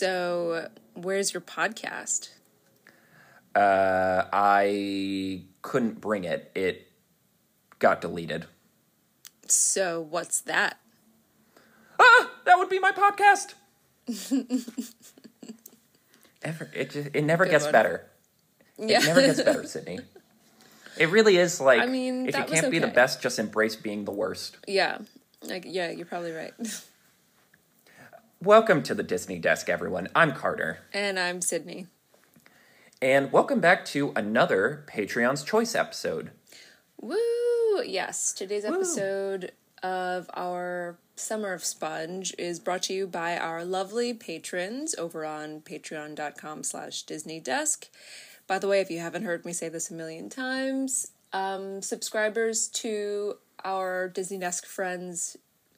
So, where's your podcast? Uh, I couldn't bring it. It got deleted. So, what's that? Ah, that would be my podcast. Ever, it just, it never Good gets one. better. Yeah. It never gets better, Sydney. It really is like I mean, if you can't be the best, just embrace being the worst. yeah. Like, yeah, you're probably right. Welcome to the Disney Desk, everyone. I'm Carter, and I'm Sydney. and welcome back to another Patreon's Choice episode. Woo! Yes, today's Woo. episode of our Summer of Sponge is brought to you by our lovely patrons over on patreon.com slash Disney Desk. By the way, if you haven't heard me say this a million times, um, subscribers to our Disney Desk friends,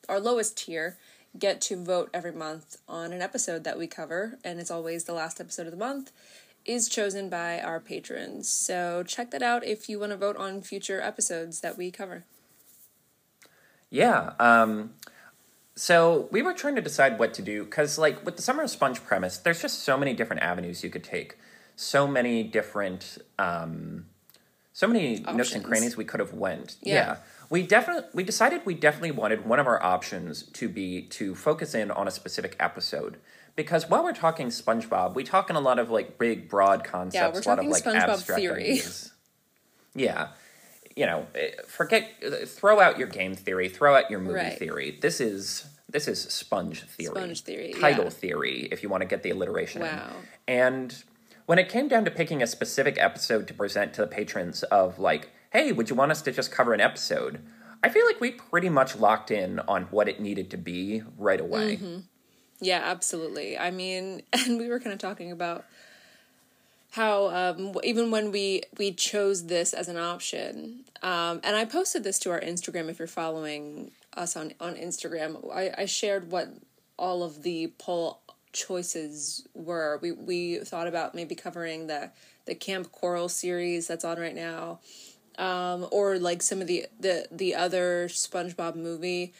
our lowest tier, get to vote every month on an episode that we cover, and it's always the last episode of the month is chosen by our patrons. So check that out if you want to vote on future episodes that we cover. Yeah. Um, so we were trying to decide what to do because, like, with the Summer of Sponge premise, there's just so many different avenues you could take, so many different, um, so many nooks and crannies we could have went. Yeah. We definitely we decided we definitely wanted one of our options to be to focus in on a specific episode. Because while we're talking SpongeBob, we talk in a lot of like big, broad concepts, we're a lot of talking like SpongeBob abstract theory. ideas. Yeah, you know, eh, forget, throw out your game theory, throw out your movie Right. theory. This is this is sponge theory, Sponge theory, title yeah. theory, if you want to get the alliteration. in. Wow. And when it came down to picking a specific episode to present to the patrons of like, hey, would you want us to just cover an episode? I feel like we pretty much locked in on what it needed to be right away. Mm-hmm. Yeah, absolutely. I mean, and we were kind of talking about how um, even when we we chose this as an option, um, and I posted this to our Instagram. If you're following us on on Instagram, I, I shared what all of the poll choices were. We we thought about maybe covering the the Camp Coral series that's on right now, um, or like some of the the the other SpongeBob movie.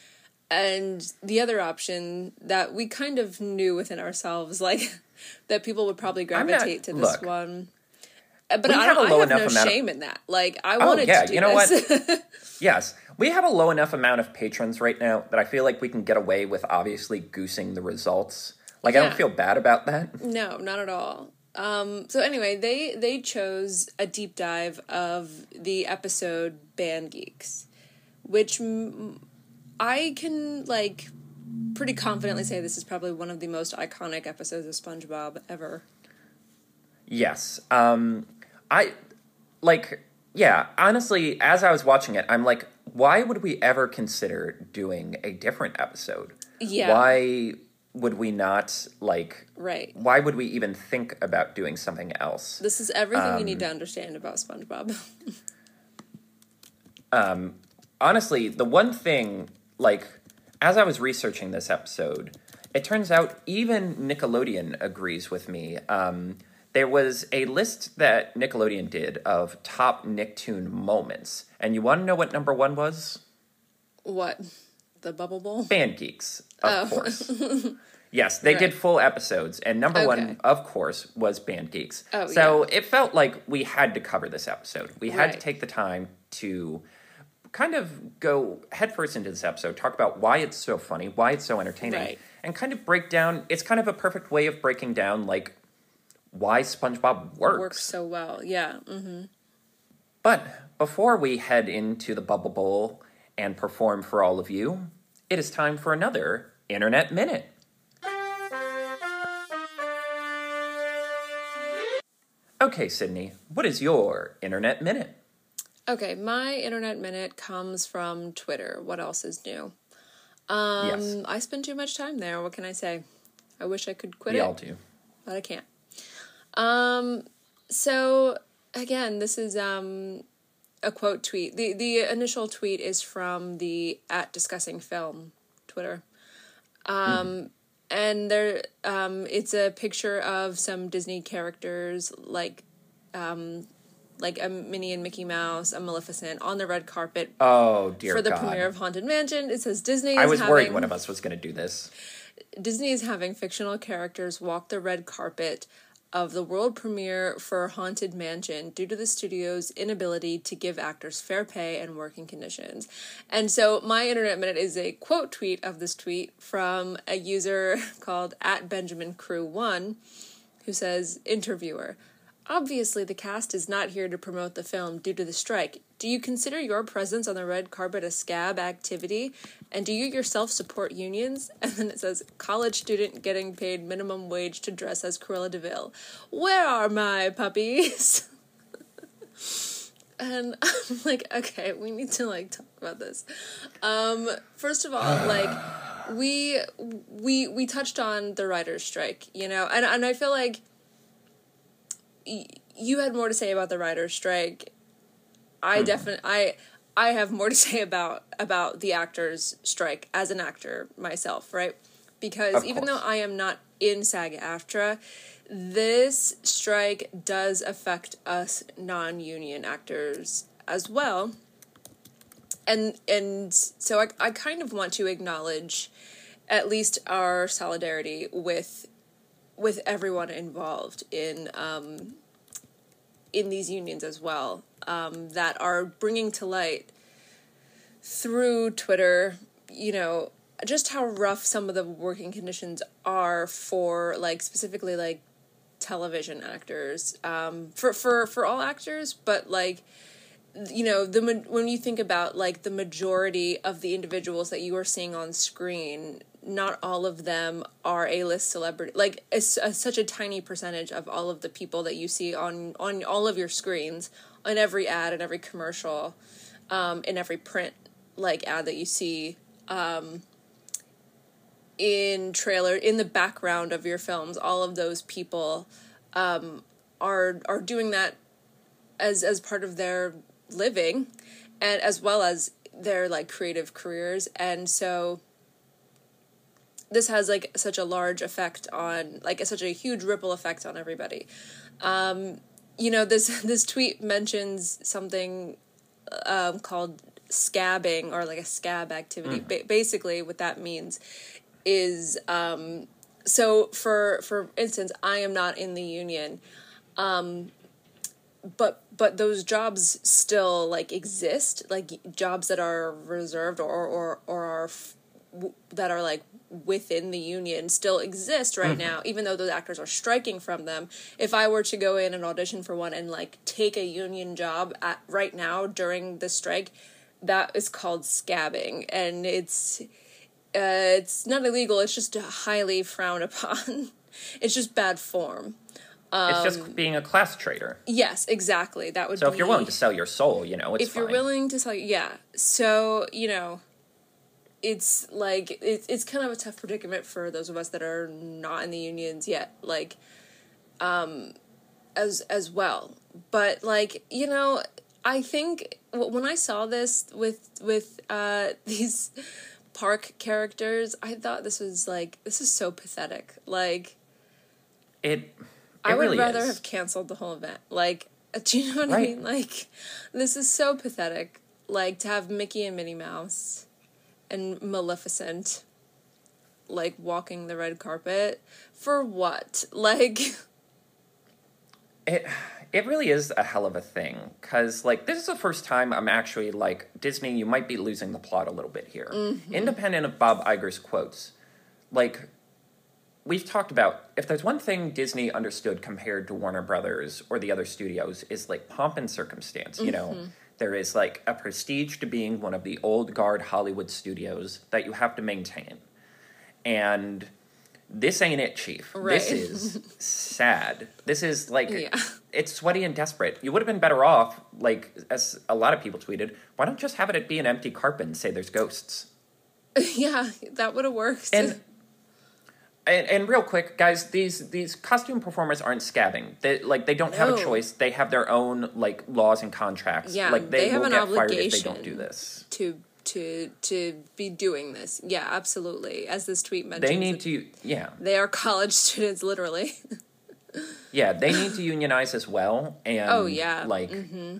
And the other option that we kind of knew within ourselves, like that people would probably I'm not- gravitate to this look, one. Uh, But I, have a low I have no amount of- shame in that. Like I wanted yeah, to do you know this. Yes, we have a low enough amount of patrons right now that I feel like we can get away with obviously goosing the results. Like I don't feel bad about that. No, not at all. Um, so anyway, they they chose a deep dive of the episode Band Geeks, which mm, I can like pretty confidently say this is probably one of the most iconic episodes of SpongeBob ever. Yes. Um I like yeah, honestly, as I was watching it, I'm like, why would we ever consider doing a different episode? Yeah. Why would we not like Right. why would we even think about doing something else? This is everything you Um, need to understand about SpongeBob. um honestly, the one thing, like, as I was researching this episode, it turns out even Nickelodeon agrees with me. Um, there was a list that Nickelodeon did of top Nicktoon moments, and you want to know what number one was? what? The Bubble Bowl? Band Geeks, of Oh. course. Yes, they did full episodes, and number Okay. one, of course, was Band Geeks. Oh, so it felt like we had to cover this episode. We had to take the time to kind of go headfirst into this episode, talk about why it's so funny, why it's so entertaining, Right. and kind of break down. It's kind of a perfect way of breaking down like why SpongeBob works. Works so well. Yeah. hmm But before we head into the Bubble Bowl and perform for all of you, it is time for another Internet Minute. Okay, Sydney, what is your Internet Minute? Okay, my internet minute comes from Twitter. What else is new? Um, Yes. I spend too much time there. What can I say? I wish I could quit We it, all do. but I can't. Um, so again, this is um a quote tweet. the The initial tweet is from the at discussing film Twitter. Um, and there um, it's a picture of some Disney characters like um, like a Minnie and Mickey Mouse, a Maleficent on the red carpet Oh dear for the God! premiere of Haunted Mansion. It says Disney. Is I was having, worried one of us was going to do this. Disney is having fictional characters walk the red carpet of the world premiere for Haunted Mansion due to the studio's inability to give actors fair pay and working conditions. And so my internet minute is a quote tweet of this tweet from a user called at Benjamin Crew One, who says, Interviewer. Obviously, the cast is not here to promote the film due to the strike. Do you consider your presence on the red carpet a scab activity? And do you yourself support unions? And then it says, college student getting paid minimum wage to dress as Cruella de Vil. Where are my puppies? and I'm like, okay, we need to like talk about this. Um, first of all, like we we we touched on the writers' strike, you know, and and I feel like you had more to say about the writers' strike. I hmm. definitely I I have more to say about about the actors' strike as an actor myself, right? Because even though I am not in SAG-AFTRA, this strike does affect us non-union actors as well. And and so I I kind of want to acknowledge at least our solidarity with with everyone involved in um, in these unions as well um, that are bringing to light through Twitter, you know, just how rough some of the working conditions are for like specifically like television actors um, for for for all actors, but like you know the when you think about like the majority of the individuals that you are seeing on screen not all of them are a-list celebrity like it's a, such a tiny percentage of all of the people that you see on on all of your screens on every ad and every commercial um, in every print like ad that you see um, in trailer in the background of your films all of those people um, are are doing that as as part of their living and as well as their like creative careers and so this has like such a large effect on like such a huge ripple effect on everybody um, you know this this tweet mentions something um, called scabbing or like a scab activity mm. ba- basically what that means is um, so for for instance i am not in the union um, but but those jobs still like exist like jobs that are reserved or or or are f- that are like within the union still exist right mm-hmm. now even though those actors are striking from them if i were to go in and audition for one and like take a union job at right now during the strike that is called scabbing and it's uh, it's not illegal it's just highly frowned upon it's just bad form um, it's just um, being a class trader. Yes, exactly. That would. So be, if you're willing to sell your soul, you know, it's if fine. you're willing to sell, yeah. So you know, it's like it's it's kind of a tough predicament for those of us that are not in the unions yet like um as as well but like you know i think when i saw this with with uh these park characters i thought this was like this is so pathetic like it, it i would really rather is. have canceled the whole event like do you know what right. i mean like this is so pathetic like to have mickey and minnie mouse and Maleficent like walking the red carpet for what? Like it it really is a hell of a thing cuz like this is the first time I'm actually like Disney you might be losing the plot a little bit here. Mm-hmm. Independent of Bob Iger's quotes. Like we've talked about if there's one thing Disney understood compared to Warner Brothers or the other studios is like pomp and circumstance, you mm-hmm. know there is like a prestige to being one of the old guard Hollywood studios that you have to maintain. And this ain't it, Chief. Right. This is sad. This is like yeah. it's sweaty and desperate. You would have been better off, like as a lot of people tweeted, why don't just have it be an empty carpet and say there's ghosts? Yeah, that would have worked. And and, and, real quick, guys, these these costume performers aren't scabbing. They like they don't no. have a choice. They have their own like laws and contracts. Yeah, like they, they have will an get obligation fired if they don't do this. To to to be doing this. Yeah, absolutely. As this tweet mentions, they need to. Yeah, they are college students, literally. yeah, they need to unionize as well. And oh yeah, like. Mm-hmm.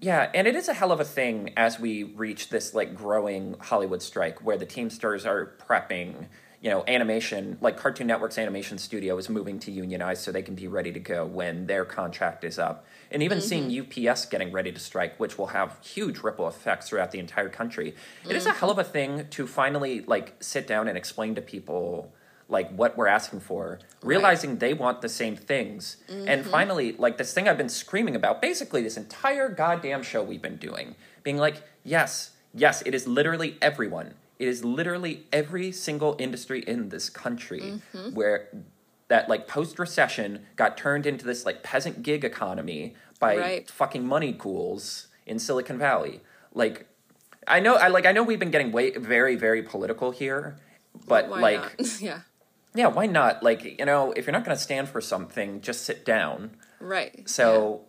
Yeah, and it is a hell of a thing as we reach this like growing Hollywood strike where the Teamsters are prepping you know, animation, like Cartoon Network's animation studio is moving to unionize so they can be ready to go when their contract is up. And even mm-hmm. seeing UPS getting ready to strike, which will have huge ripple effects throughout the entire country. It is a mm. hell of a thing to finally like sit down and explain to people like what we're asking for, realizing they want the same things. And mm-hmm. finally, like this thing I've been screaming about basically this entire goddamn show we've been doing, being like, yes, yes, it is literally everyone. It is literally every single industry in this country mm-hmm. where that like post recession got turned into this like peasant gig economy by Right. fucking money pools in Silicon Valley. Like I know I like I know we've been getting way very very political here, but Why like yeah. yeah, why not? Like, you know, if you're not going to stand for something, just sit down. Right. So,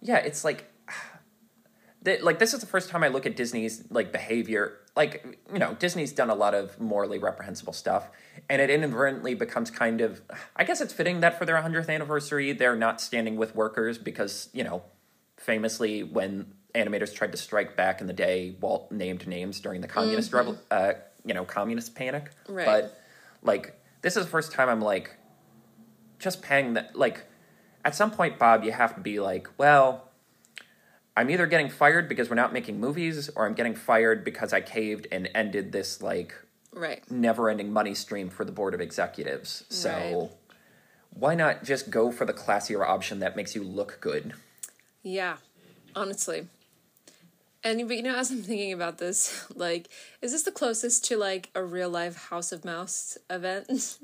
yeah, it's like th- like this is the first time I look at Disney's like behavior. Like, you know, Disney's done a lot of morally reprehensible stuff, and it inadvertently becomes kind of I guess it's fitting that for their 100th anniversary, they're not standing with workers because, you know, famously when animators tried to strike back in the day, Walt named names during the communist revol- uh, you know, communist panic. Right. But like this is the first time I'm like just paying that like at some point bob you have to be like well i'm either getting fired because we're not making movies or i'm getting fired because i caved and ended this like right. never ending money stream for the board of executives so Right. why not just go for the classier option that makes you look good Yeah, honestly. And but you know, as I'm thinking about this, like, is this the closest to like a real life House of Mouse event?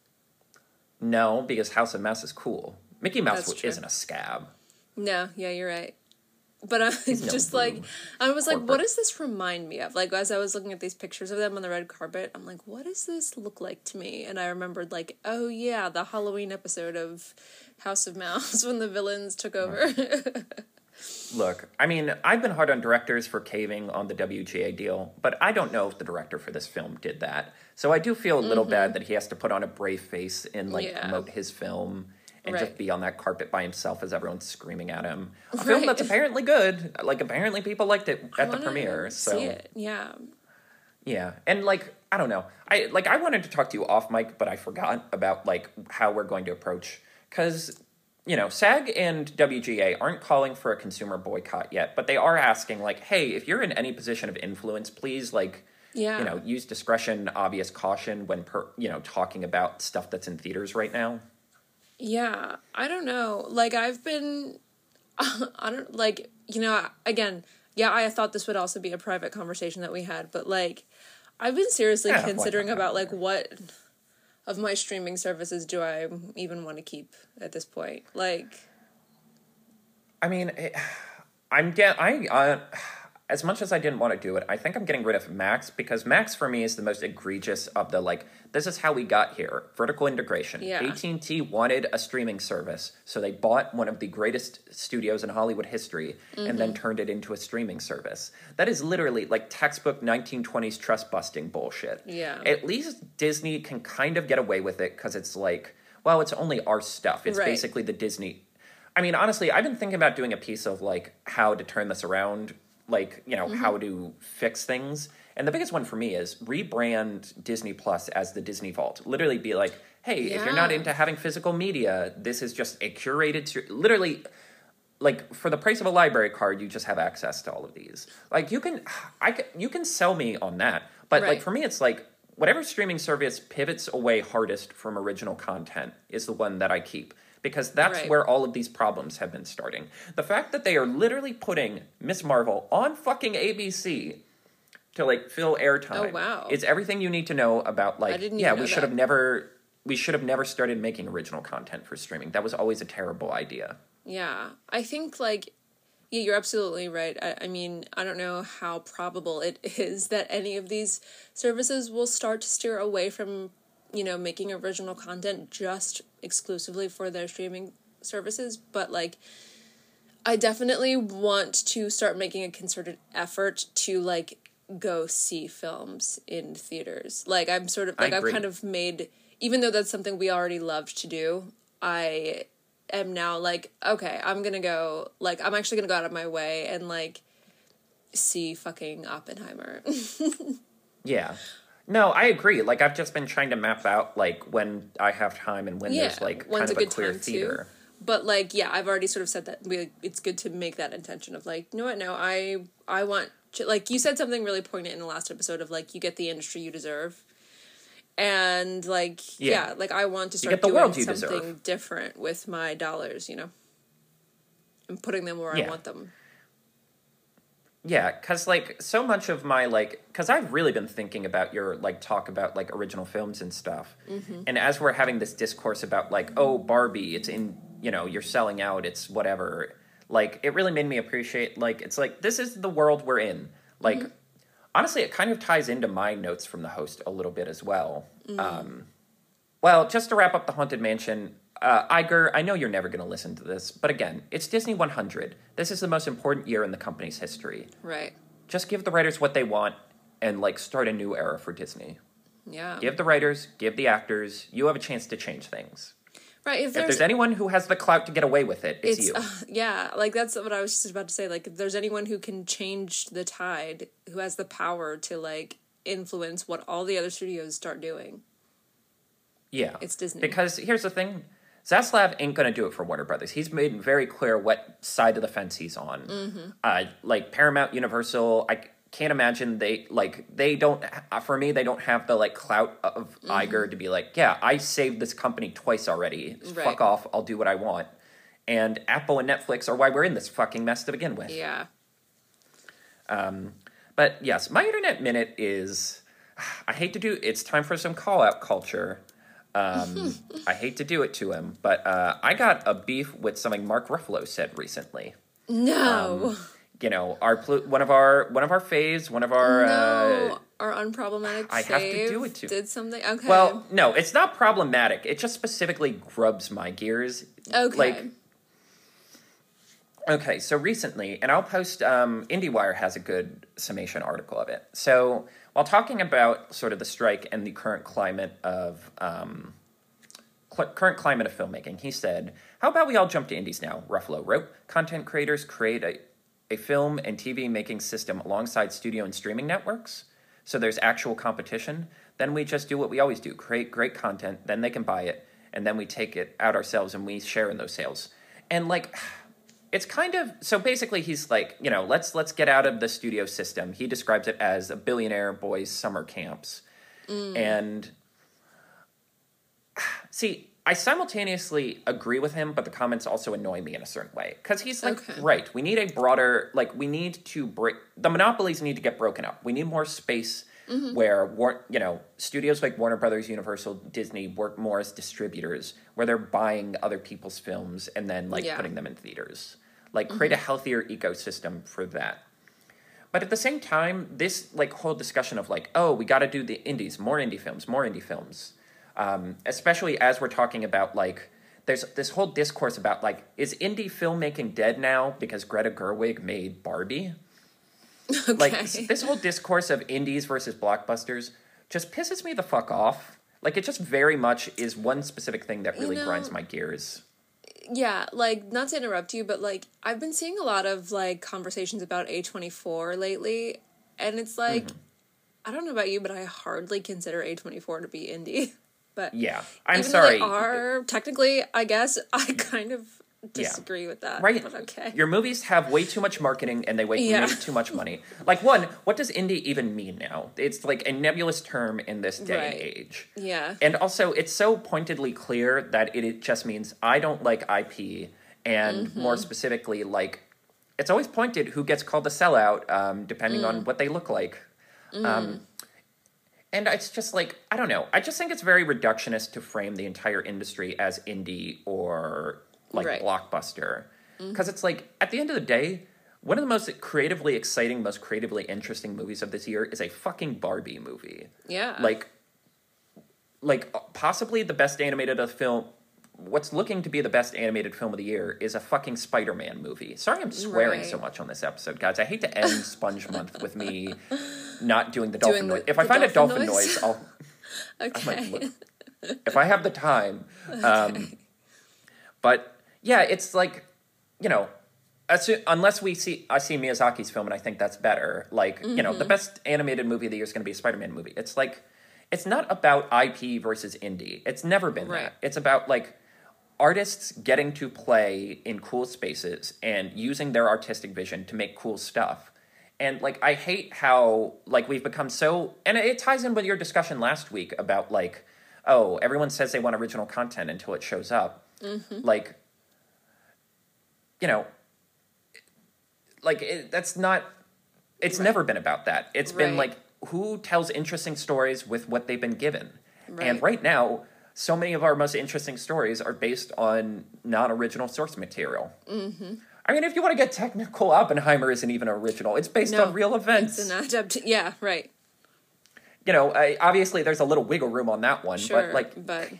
no because house of Mouse is cool mickey mouse isn't a scab no, yeah, you're right. But I'm just like, I was like, what does this remind me of? Like, as I was looking at these pictures of them on the red carpet, I'm like, what does this look like to me? And I remembered, like, oh yeah, the Halloween episode of House of Mouse when the villains took over. Look, I mean, I've been hard on directors for caving on the WGA deal, but I don't know if the director for this film did that. So I do feel a little bad that he has to put on a brave face and like Mm-hmm. Yeah. promote his film and Right. just be on that carpet by himself as everyone's screaming at him. A film Right. that's apparently good. Like apparently people liked it I at the premiere. So see it. Yeah. yeah, and like I don't know, I like I wanted to talk to you off mic, but I forgot about like how we're going to approach because you know SAG and WGA aren't calling for a consumer boycott yet, but they are asking like, hey, if you're in any position of influence, please like Yeah. you know use discretion, obvious caution when per you know talking about stuff that's in theaters right now. Yeah, I don't know. Like I've been I don't like, you know, again, yeah, I thought this would also be a private conversation that we had, but like I've been seriously Yeah, considering about like what of my streaming services do I even want to keep at this point? Like I mean, it, I'm get I uh, as much as I didn't want to do it, I think I'm getting rid of Max because Max for me is the most egregious of the like. This is how we got here: vertical integration. Yeah. AT and T wanted a streaming service, so they bought one of the greatest studios in Hollywood history and Mm-hmm. then turned it into a streaming service. That is literally like textbook 1920s trust busting bullshit. Yeah. At least Disney can kind of get away with it because it's like, well, it's only our stuff. It's Right. basically the Disney. I mean, honestly, I've been thinking about doing a piece of like how to turn this around, like, you know, how mm-hmm. to fix things. And the biggest one for me is rebrand Disney Plus as the Disney Vault. Literally be like, hey, if you're not into having physical media, this is just a curated, ser- literally, like for the price of a library card, you just have access to all of these. Like you can, I can, you can sell me on that. But like for me, it's like whatever streaming service pivots away hardest from original content is the one that I keep because that's Right. where all of these problems have been starting. The fact that they are literally putting Miss Marvel on fucking ABC to like fill airtime. Oh, wow. It's everything you need to know about like yeah, we should have never we should have never started making original content for streaming. That was always a terrible idea. Yeah, I think like yeah, you're absolutely right. I, I mean, I don't know how probable it is that any of these services will start to steer away from you know making original content just exclusively for their streaming services, but like. I definitely want to start making a concerted effort to like go see films in theaters. Like I'm sort of like I've kind of made even though that's something we already loved to do, I am now like, okay, I'm gonna go like I'm actually gonna go out of my way and like see fucking Oppenheimer. Yeah. No, I agree. Like I've just been trying to map out like when I have time and when Yeah, there's like when's kind a of a good clear theater. But like, yeah, I've already sort of said that we, it's good to make that intention of like, you know what? No, I I want to, like you said something really poignant in the last episode of like you get the industry you deserve, and like yeah, Yeah. like I want to start the doing something deserve. different with my dollars, you know, and putting them where I want them. Yeah, because like so much of my like, because I've really been thinking about your like talk about like original films and stuff, Mm-hmm. and as we're having this discourse about like, oh Barbie, it's in you know you're selling out, it's whatever. Like it really made me appreciate like it's like this is the world we're in. Like Mm-hmm. honestly, it kind of ties into my notes from the host a little bit as well. Mm. Um, well, just to wrap up the haunted mansion. Uh, Iger, I know you're never going to listen to this, but again, it's Disney 100. This is the most important year in the company's history Right. just give the writers what they want and like start a new era for Disney. Yeah. Give the writers, give the actors, you have a chance to change things. Right. If If there's, there's anyone who has the clout to get away with it, it's, it's you. uh, yeah, like that's what I was just about to say. Like, if there's anyone who can change the tide, who has the power to like influence what all the other studios start doing, yeah. it's Disney. Because here's the thing Zaslav ain't going to do it for Warner Brothers. He's made very clear what side of the fence he's on. Mm-hmm. Uh, like Paramount, Universal, I can't imagine they like they don't uh, for me they don't have the like clout of Mm-hmm. Iger to be like yeah I saved this company twice already Right. fuck off I'll do what I want and Apple and Netflix are why we're in this fucking mess to begin with yeah. Um, But yes, my internet minute is. I hate to do. It's time for some call out culture. Um, I hate to do it to him, but uh, I got a beef with something Mark Ruffalo said recently. No. You know, our plu- one of our one of our faves, one of our. no. Uh, Our unproblematic I have to do it to- Did something. Okay. well, no, it's not problematic. It just specifically grubs my gears. okay. Like, Okay, so recently, and I'll post, um, IndieWire has a good summation article of it. So, while talking about sort of the strike and the current climate of, um, cl- current climate of filmmaking, he said, How about we all jump to indies now? Ruffalo wrote, Content creators create a, a film and TV making system alongside studio and streaming networks. So there's actual competition. Then we just do what we always do create great content, then they can buy it, and then we take it out ourselves and we share in those sales. And like, it's kind of so basically he's like you know let's let's get out of the studio system he describes it as a billionaire boys summer camps mm. and see i simultaneously agree with him but the comments also annoy me in a certain way because he's like Okay. right we need a broader like we need to break the monopolies need to get broken up we need more space mm-hmm. where War, you know studios like Warner Brothers, Universal, Disney work more as distributors, where they're buying other people's films and then like Yeah. putting them in theaters. Like create a healthier ecosystem for that. But at the same time, this like whole discussion of like, oh, we got to do the indies, more indie films, more indie films, um, especially as we're talking about like, there's this whole discourse about like, is indie filmmaking dead now because Greta Gerwig made Barbie? okay. Like this whole discourse of indies versus blockbusters just pisses me the fuck off. Like it just very much is one specific thing that really know- grinds my gears. Yeah, like not to interrupt you, but like I've been seeing a lot of like conversations about A twenty four lately, and it's like Mm-hmm. I don't know about you, but I hardly consider A twenty four to be indie. But Yeah, I'm even sorry. are technically, I guess I kind of disagree with that. Right. okay. Your movies have way too much marketing and they way Yeah. way too much money. Like one, what does indie even mean now? It's like a nebulous term in this day and age. yeah, And also, it's so pointedly clear that it, it just means I don't like IP, and Mm-hmm. more specifically, like it's always pointed who gets called a sellout, um, depending Mm. on what they look like. Um, and it's just like I don't know. I just think it's very reductionist to frame the entire industry as indie or like Right. blockbuster, because it's like at the end of the day. One of the most creatively exciting, most creatively interesting movies of this year is a fucking Barbie movie. Yeah, like like possibly the best animated of film what's looking to be the best animated film of the year is a fucking spider-man movie. Sorry i'm swearing Right. so much on this episode guys. I hate to end sponge month with me not doing the dolphin Doing the- noise if i find a dolphin dolphin noise? noise, i'll okay, if i have the time um but yeah it's like you know unless we see i see miyazaki's film and i think that's better like you know Mm-hmm. the best animated movie of the year is going to be a spider-man movie it's like it's not about IP versus indie. It's never been Right. that. It's about like artists getting to play in cool spaces and using their artistic vision to make cool stuff. And like I hate how like we've become so and it ties in with your discussion last week about like oh, everyone says they want original content until it shows up. Like you know like it, that's not it's never been about that. It's been like who tells interesting stories with what they've been given. Right. And Right. right now, so many of our most interesting stories are based on non-original source material. Mm-hmm. I mean, if you want to get technical, Oppenheimer isn't even original. It's based No, on real events. It's an adapt. Yeah, right. you know, I, obviously there's a little wiggle room on that one, Sure, but like, but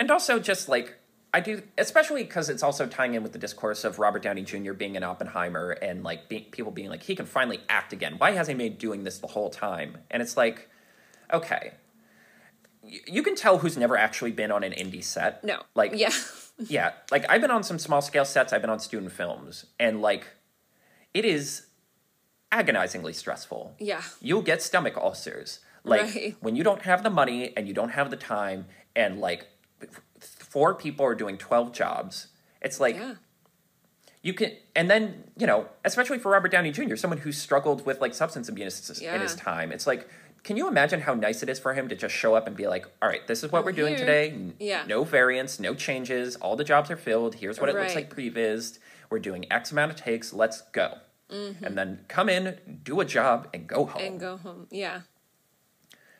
and also just like I do, especially because it's also tying in with the discourse of Robert Downey Jr. being in Oppenheimer and like be, people being like he can finally act again. Why hasn't he been doing this the whole time? And it's like, okay, Y- you can tell who's never actually been on an indie set. no, like yeah, yeah, like I've been on some small scale sets. I've been on student films, and like it is agonizingly stressful. yeah, You'll get stomach ulcers. Like Right. when you don't have the money and you don't have the time, and like four people are doing twelve jobs. It's like yeah, you can, and then you know, especially for Robert Downey Jr., someone who struggled with like substance abuse in his time. It's like, can you imagine how nice it is for him to just show up and be like, "All right, this is what I'm we're doing here." today. Yeah. no variants, no changes. All the jobs are filled. Here's what it looks Right. like prevised. We're doing X amount of takes. Let's go." Mm-hmm. And then come in, do a job, and go home and go home. Yeah,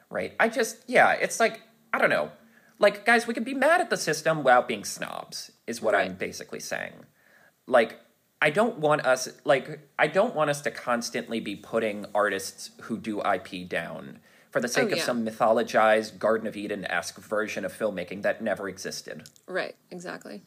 right? I just, yeah, it's like, I don't know. Like, guys, we can be mad at the system without being snobs, is what I'm basically saying. Like, I don't want us, like, I don't want us to constantly be putting artists who do IP down for the sake Oh, of some mythologized Garden of Eden esque version of filmmaking that never existed. right, exactly.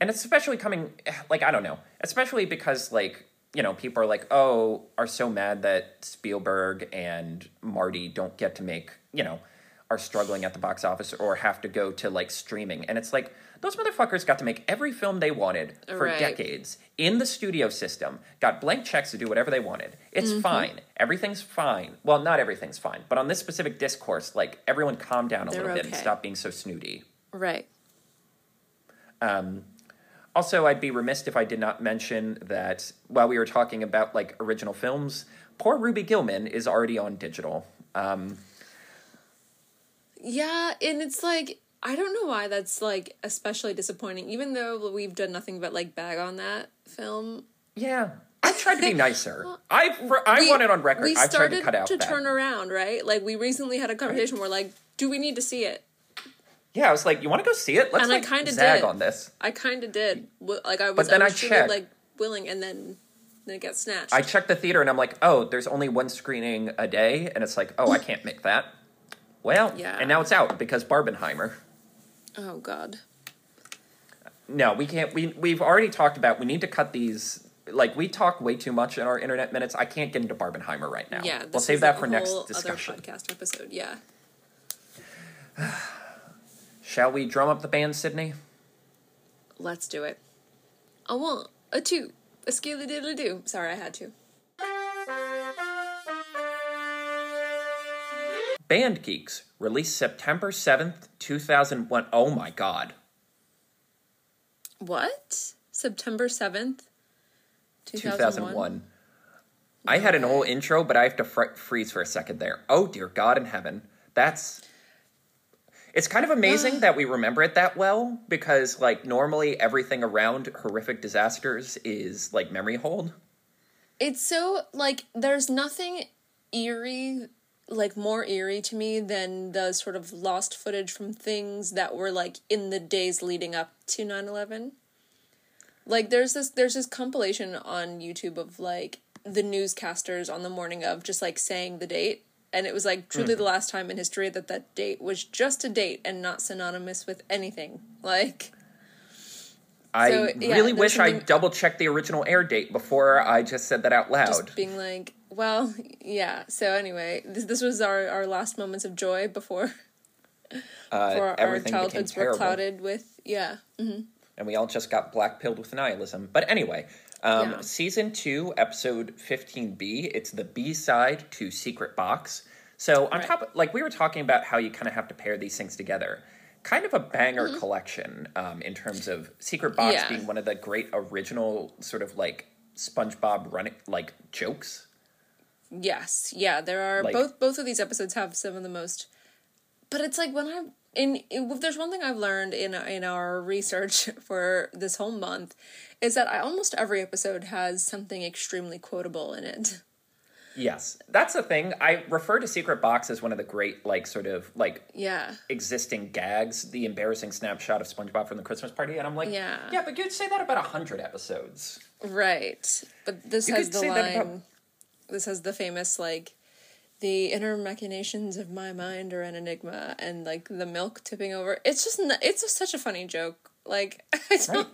And it's especially coming, like, I don't know, especially because, like, you know, people are like, oh, are so mad that Spielberg and Marty don't get to make, you know, are struggling at the box office or have to go to, like, streaming. And it's like, those motherfuckers got to make every film they wanted for Right. decades in the studio system, got blank checks to do whatever they wanted. It's Mm-hmm. fine. Everything's fine. Well, not everything's fine, but on this specific discourse, like, everyone calm down a They're little bit and stop being so snooty. Right. Also, I'd be remiss if I did not mention that while we were talking about like original films, poor Ruby Gillman is already on digital. Um, Yeah, and it's like I don't know why that's like especially disappointing. Even though we've done nothing but like bag on that film, yeah, I tried to be nicer. I for, I We- want it on record. We I've tried started to cut out that. turn around, right? Like we recently had a conversation where like, do we need to see it? yeah, I was like, you want to go see it? Let's And I kinda zag did. on this. I kind of did. Like I was, then I I was truly, checked. like willing, and then then it got snatched. I checked the theater and I'm like, oh, there's only one screening a day, and it's like, oh, I can't make that. Well, Yeah. and now it's out because Barbenheimer. oh God. No, we can't. We we've already talked about. We need to cut these. Like we talk way too much in our internet minutes. I can't get into Barbenheimer right now. Yeah, we'll save is that for next discussion. Other podcast episode. Yeah. Shall we drum up the band, Sydney? Let's do it. A one, a two, a skilly diddly do. Sorry, I had to. Band Geeks released September seventh, two thousand one. Oh my god! What? September seventh, two Two thousand thousand one. one. I had an whole intro, but I have to fr- freeze for a second there. Oh dear God in heaven, that's. It's kind of amazing that we remember it that well because, like, normally everything around horrific disasters is like memory hold. It's so like there's nothing eerie, like more eerie to me than the sort of lost footage from things that were like in the days leading up to 9-11. Like there's this there's this compilation on YouTube of like the newscasters on the morning of just like saying the date and it was like truly the mm-hmm. last time in history that that date was just a date and not synonymous with anything. Like I So, yeah, really wish I double checked the original air date before I just said that out loud. just being like, well, yeah. So anyway, this this was our our last moments of joy before uh, before our childhoods were clouded with yeah. and we all just got black pilled with nihilism. But anyway, um, Yeah. season two, episode 15B, it's the B side to Secret Box. So on Right. top, of, like we were talking about how you kind of have to pair these things together. Kind of a banger collection um, in terms of Secret Box Mm-hmm. Yeah. being one of the great original sort of like SpongeBob running like jokes. Yes, yeah, there are Like- both both of these episodes have some of the most but it's like when I in if there's one thing I've learned in in our research for this whole month is that I almost every episode has something extremely quotable in it. Yes, that's the thing. I refer to Secret Box as one of the great like sort of like Yeah. existing gags, the embarrassing snapshot of SpongeBob from the Christmas party, and I'm like, Yeah. yeah, but you'd say that about a hundred episodes. Right. But this You has the that about- line this has the famous like the inner machinations of my mind are an enigma and like the milk tipping over. It's just n- it's just such a funny joke. Like Right.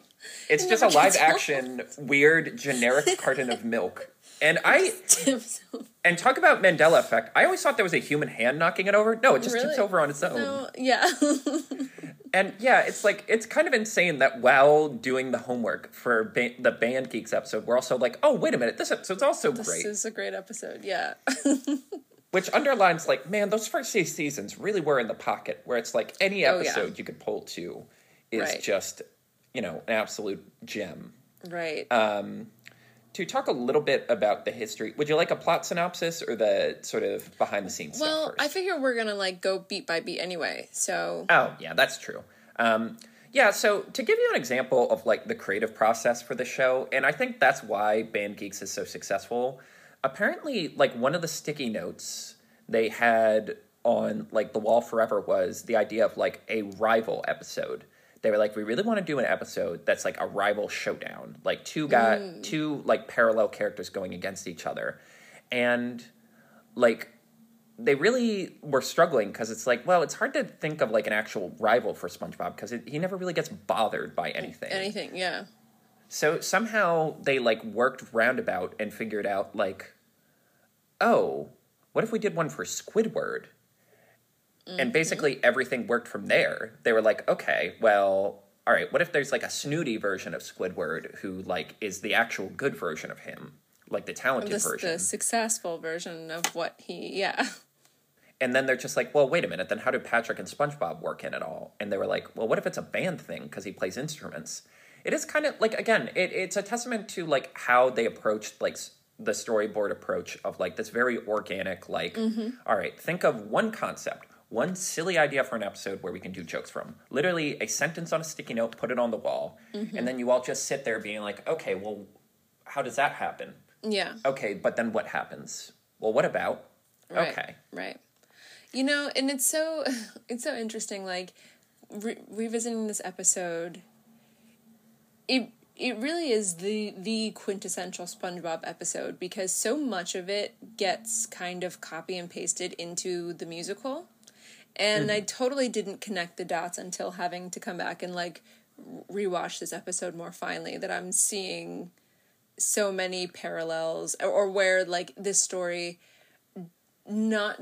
It's It just a live action, weird, generic carton of milk. And I and talk about Mandela effect. I always thought there was a human hand knocking it over. No, it just tips over on its own. No, yeah. And yeah, it's like it's kind of insane that while doing the homework for ba- the Band Geeks episode, we're also like, oh wait a minute, this episode's also this great. This is a great episode. Yeah. Which underlines like, man, those first few seasons really were in the pocket, where it's like any Oh, yeah. episode you could pull to is Right. just, you know, an absolute gem. right. Um, to talk a little bit about the history, would you like a plot synopsis or the sort of behind the scenes well, I figure we're gonna like go beat by beat anyway. So oh, yeah, that's true. Um, yeah, so to give you an example of like the creative process for the show, and I think that's why Band Geeks is so successful. Apparently, like one of the sticky notes they had on like the wall forever was the idea of like a rival episode. They were like, we really want to do an episode that's like a rival showdown, like two guy, mm. two like parallel characters going against each other, and like they really were struggling because it's like, well, it's hard to think of like an actual rival for SpongeBob because he never really gets bothered by anything. anything, yeah. So somehow they like worked roundabout and figured out like, oh, what if we did one for Squidward? And mm-hmm. basically everything worked from there. They were like, okay, well, all right, what if there's like a snooty version of Squidward who like is the actual good version of him, like the talented This version? the successful version of what he yeah. And then they're just like, well, wait a minute, then how did Patrick and SpongeBob work in it all? And they were like, well, what if it's a band thing because he plays instruments? It is kind of like again, it, it's a testament to like how they approached like the storyboard approach of like this very organic, like, mm-hmm. all right, think of one concept, one silly idea for an episode where we can do jokes from. Literally a sentence on a sticky note, put it on the wall, mm-hmm. and then you all just sit there being like, okay, well, how does that happen? Yeah. Okay, but then what happens? Well, what about? Right, Okay. Right. You know, and it's so it's so interesting. Like re- revisiting this episode, it it really is the the quintessential SpongeBob episode because so much of it gets kind of copy and pasted into the musical, and I totally didn't connect the dots until having to come back and like rewatch this episode more finely. That I'm seeing so many parallels or, or where like this story not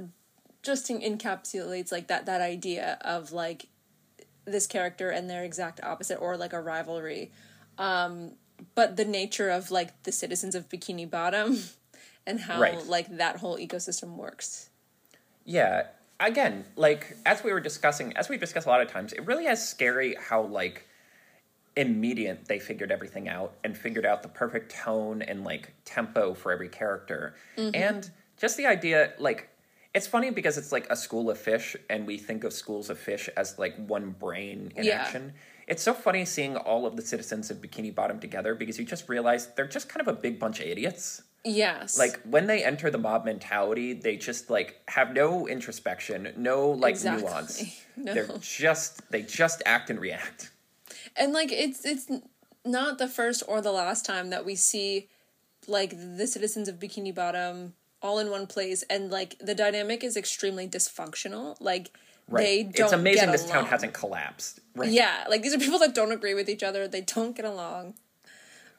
just encapsulates like that that idea of like this character and their exact opposite or like a rivalry um but the nature of like the citizens of bikini bottom and how Right. like that whole ecosystem works Yeah. Again, like as we were discussing, as we've discussed a lot of times, it really is scary how like immediate they figured everything out and figured out the perfect tone and like tempo for every character. Mm-hmm. And just the idea like it's funny because it's like a school of fish and we think of schools of fish as like one brain in Yeah. action. It's so funny seeing all of the citizens of Bikini Bottom together because you just realize they're just kind of a big bunch of idiots yes. Like when they enter the mob mentality they just like have no introspection no like Exactly. nuance. No. they're just they just act and react. And like it's it's not the first or the last time that we see like the citizens of bikini bottom all in one place and like the dynamic is extremely dysfunctional. Like they don't it's amazing this town hasn't collapsed. Right. Yeah. Like these are people that don't agree with each other. They don't get along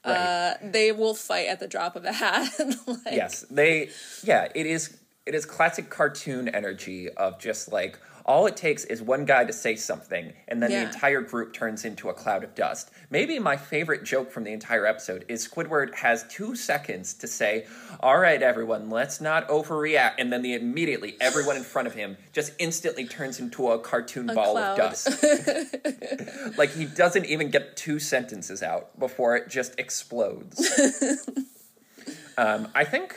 Right. uh they will fight at the drop of a hat like, yes they yeah it is it is classic cartoon energy of just like all it takes is one guy to say something and then Yeah. the entire group turns into a cloud of dust. Maybe my favorite joke from the entire episode is Squidward has 2 seconds to say, "All right everyone, let's not overreact." And then the immediately everyone in front of him just instantly turns into a cartoon ball cloud. of dust. like he doesn't even get two sentences out before it just explodes. um, I think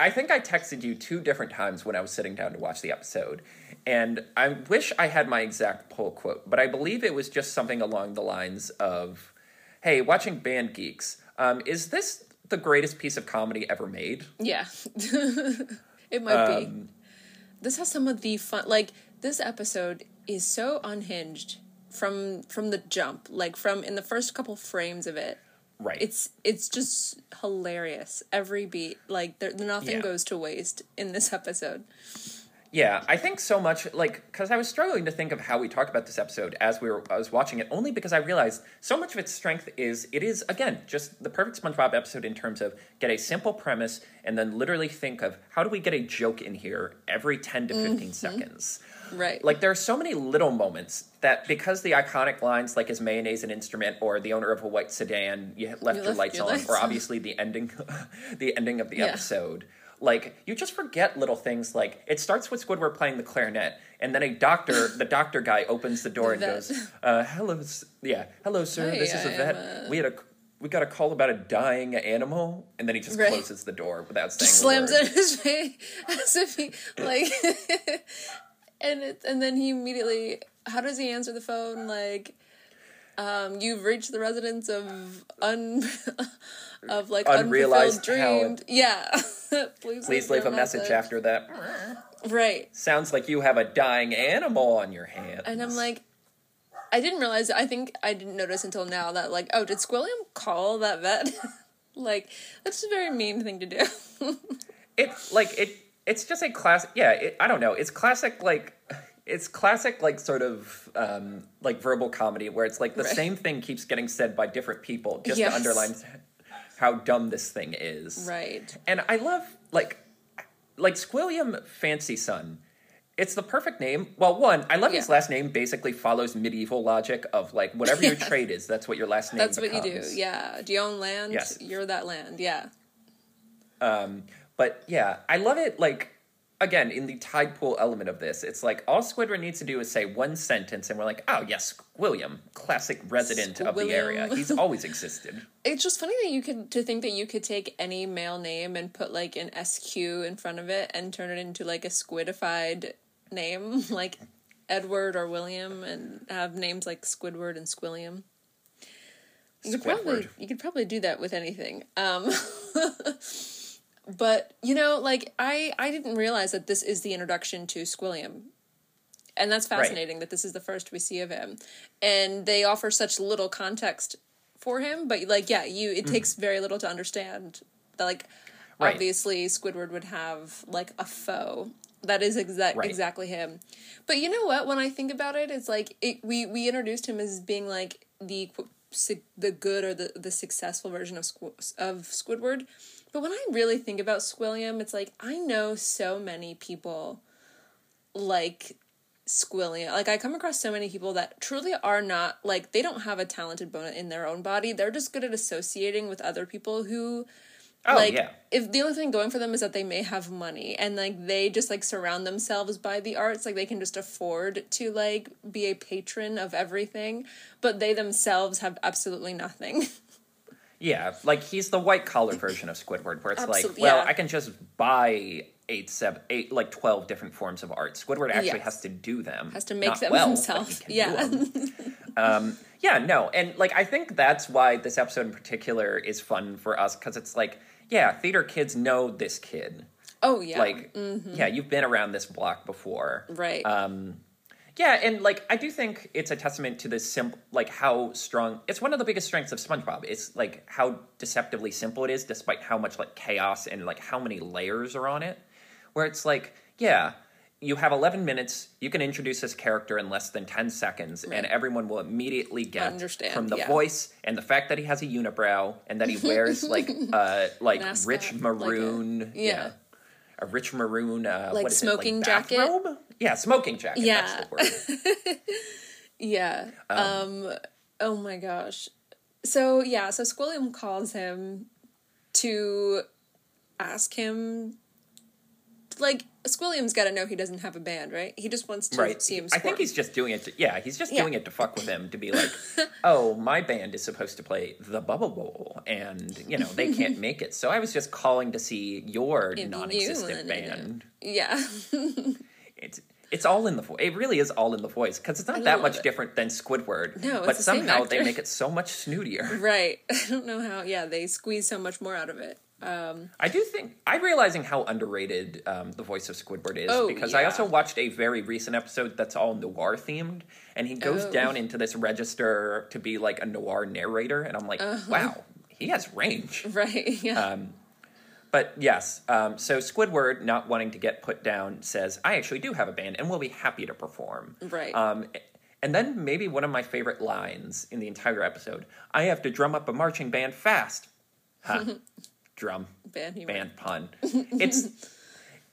I think I texted you two different times when I was sitting down to watch the episode, and I wish I had my exact pull quote, but I believe it was just something along the lines of, "Hey, watching Band Geeks, um, is this the greatest piece of comedy ever made?" Yeah. it might be. Um, This has some of the fun like this episode is so unhinged from from the jump. Like from in the first couple frames of it. Right. It's it's just hilarious. Every beat. Like there nothing Yeah. goes to waste in this episode. Yeah, I think so much like because I was struggling to think of how we talked about this episode as we were I was watching it only because I realized so much of its strength is it is again just the perfect SpongeBob episode in terms of get a simple premise and then literally think of how do we get a joke in here every 10 to 15 mm-hmm. seconds. Right. Like there are so many little moments that because the iconic lines like is mayonnaise an instrument or the owner of a white sedan you left, your left lights your on lights or obviously the ending the ending of the Yeah. episode like you just forget little things like it starts with Squidward playing the clarinet and then a doctor the doctor guy opens the door The and goes uh, hello yeah hello sir Hi, this is a vet. am we had a we got a call about a dying animal and then he just Right. closes the door without saying just slams it in his face as if he like and it and then he immediately how does he answer the phone? Like um you've reached the residence of un of like Unrealized dreams yeah. Please, please leave a message after that. Right. Sounds like you have a dying animal on your hands. And i'm like i didn't realize i think i didn't notice until now that like oh did squilliam call that vet? Like that's a very mean thing to do. It like it it's just a classic yeah it, i don't know. It's classic like it's classic like sort of um like verbal comedy where it's like the Right. same thing keeps getting said by different people just Yes. to underline how dumb this thing is. Right. And i love like like squilliam Fancyson it's the perfect name. Well one i love his last name basically follows medieval logic of like whatever your trade is that's what your last name that's what you do. yeah. Do you own land? Yes. you're that land. Yeah. Um, but yeah, I love it. Like again, in the tide pool element of this, it's like all Squidward needs to do is say one sentence, and we're like, oh yes, William, classic resident of the area. He's always existed. It's just funny that you could to think that you could take any male name and put like an SQ in front of it and turn it into like a squidified name like Edward or William and have names like Squidward and Squilliam. You could probably Squidward. you could probably do that with anything. Um but you know like I I didn't realize that this is the introduction to Squilliam. And that's Right. fascinating that this is the first we see of him. And they offer such little context for him, but like yeah, you it takes very little to understand that like Mm. Right. obviously Squidward would have like a foe. That is exact Right. exactly him. But you know what? When I think about it, it's like it, we we introduced him as being like the the good or the the successful version of Squ- of Squidward. But when I really think about Squilliam, it's like I know so many people like Squilliam. Like I come across so many people that truly are not like they don't have a talented bone in their own body. They're just good at associating with other people who Oh like yeah, if the only thing going for them is that they may have money and like they just like surround themselves by the arts like they can just afford to like be a patron of everything but they themselves have absolutely nothing yeah. Like he's the white collar version of Squidward, where it's like, well, yeah. I can just buy eight, seven, eight, like twelve different forms of art. Squidward actually Yes. has to do them. has to make them well, himself he can do yeah them. Yeah, no, and like I think that's why this episode in particular is fun for us because it's like, yeah, theater kids know this kid. oh yeah Like, yeah, you've been around this block before, right Um, yeah, and like I do think it's a testament to this simple, like how strong. It's one of the biggest strengths of SpongeBob. It's like how deceptively simple it is, despite how much like chaos and like how many layers are on it. Where it's like, yeah, you have eleven minutes. You can introduce this character in less than ten seconds, and everyone will immediately get Understand, from the yeah. voice and the fact that he has a unibrow and that he wears like uh like Mascot, rich like a- maroon, yeah. A rich maroon, uh, Like what is smoking it, like jacket? bathrobe? Yeah, smoking jacket. Yeah. That's the word. Yeah. Um, oh my gosh. So yeah, so Squilliam calls him to ask him like Squilliam's got to know he doesn't have a band, right? He just wants to right. see him. I think he's just doing it. To, yeah, he's just Yeah. doing it to fuck with him to be like, oh, my band is supposed to play the Bubble Bowl, and you know they can't make it. So I was just calling to see your If non-existent it. band. yeah. It's it's all in the voice. It really is all in the voice because it's not that much it. different than Squidward. No, it's but the somehow they make it so much snootier. right. I don't know how. Yeah, they squeeze so much more out of it. Um, I do think I'm realizing how underrated um, the voice of Squidward is Oh, because I also watched a very recent episode that's all noir themed, and he goes Oh. down into this register to be like a noir narrator, and I'm like, Uh-huh. wow, he has range. right. Yeah. Um, but yes, um, so Squidward, not wanting to get put down, says, "I actually do have a band, and we'll be happy to perform." Right. Um, and then maybe one of my favorite lines in the entire episode: "I have to drum up a marching band fast." Huh. drum band band pun. It's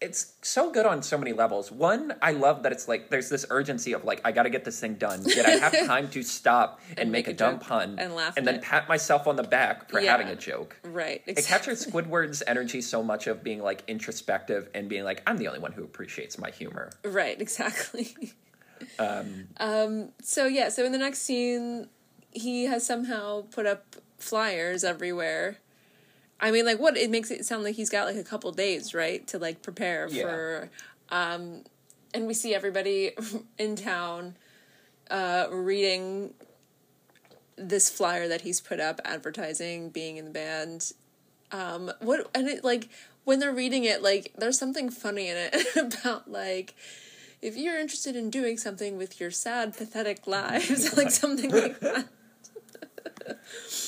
it's so good on so many levels. One, I love that it's like there's this urgency of like I got to get this thing done, yet I have time to stop and, make, a, dumb pun and laugh and then it. pat myself on the back for Yeah. having a joke. Right. It captures Squidward's energy so much of being like introspective and being like I'm the only one who appreciates my humor. Right, exactly. Um, um, so yeah, so in the next scene, he has somehow put up flyers everywhere. I mean, like, what? It makes it sound like he's got like a couple days, right, to like prepare Yeah. for. Um, and we see everybody in town uh, reading this flyer that he's put up advertising being in the band. Um, what and it like when they're reading it, like there's something funny in it about like if you're interested in doing something with your sad, pathetic lives, like something like that.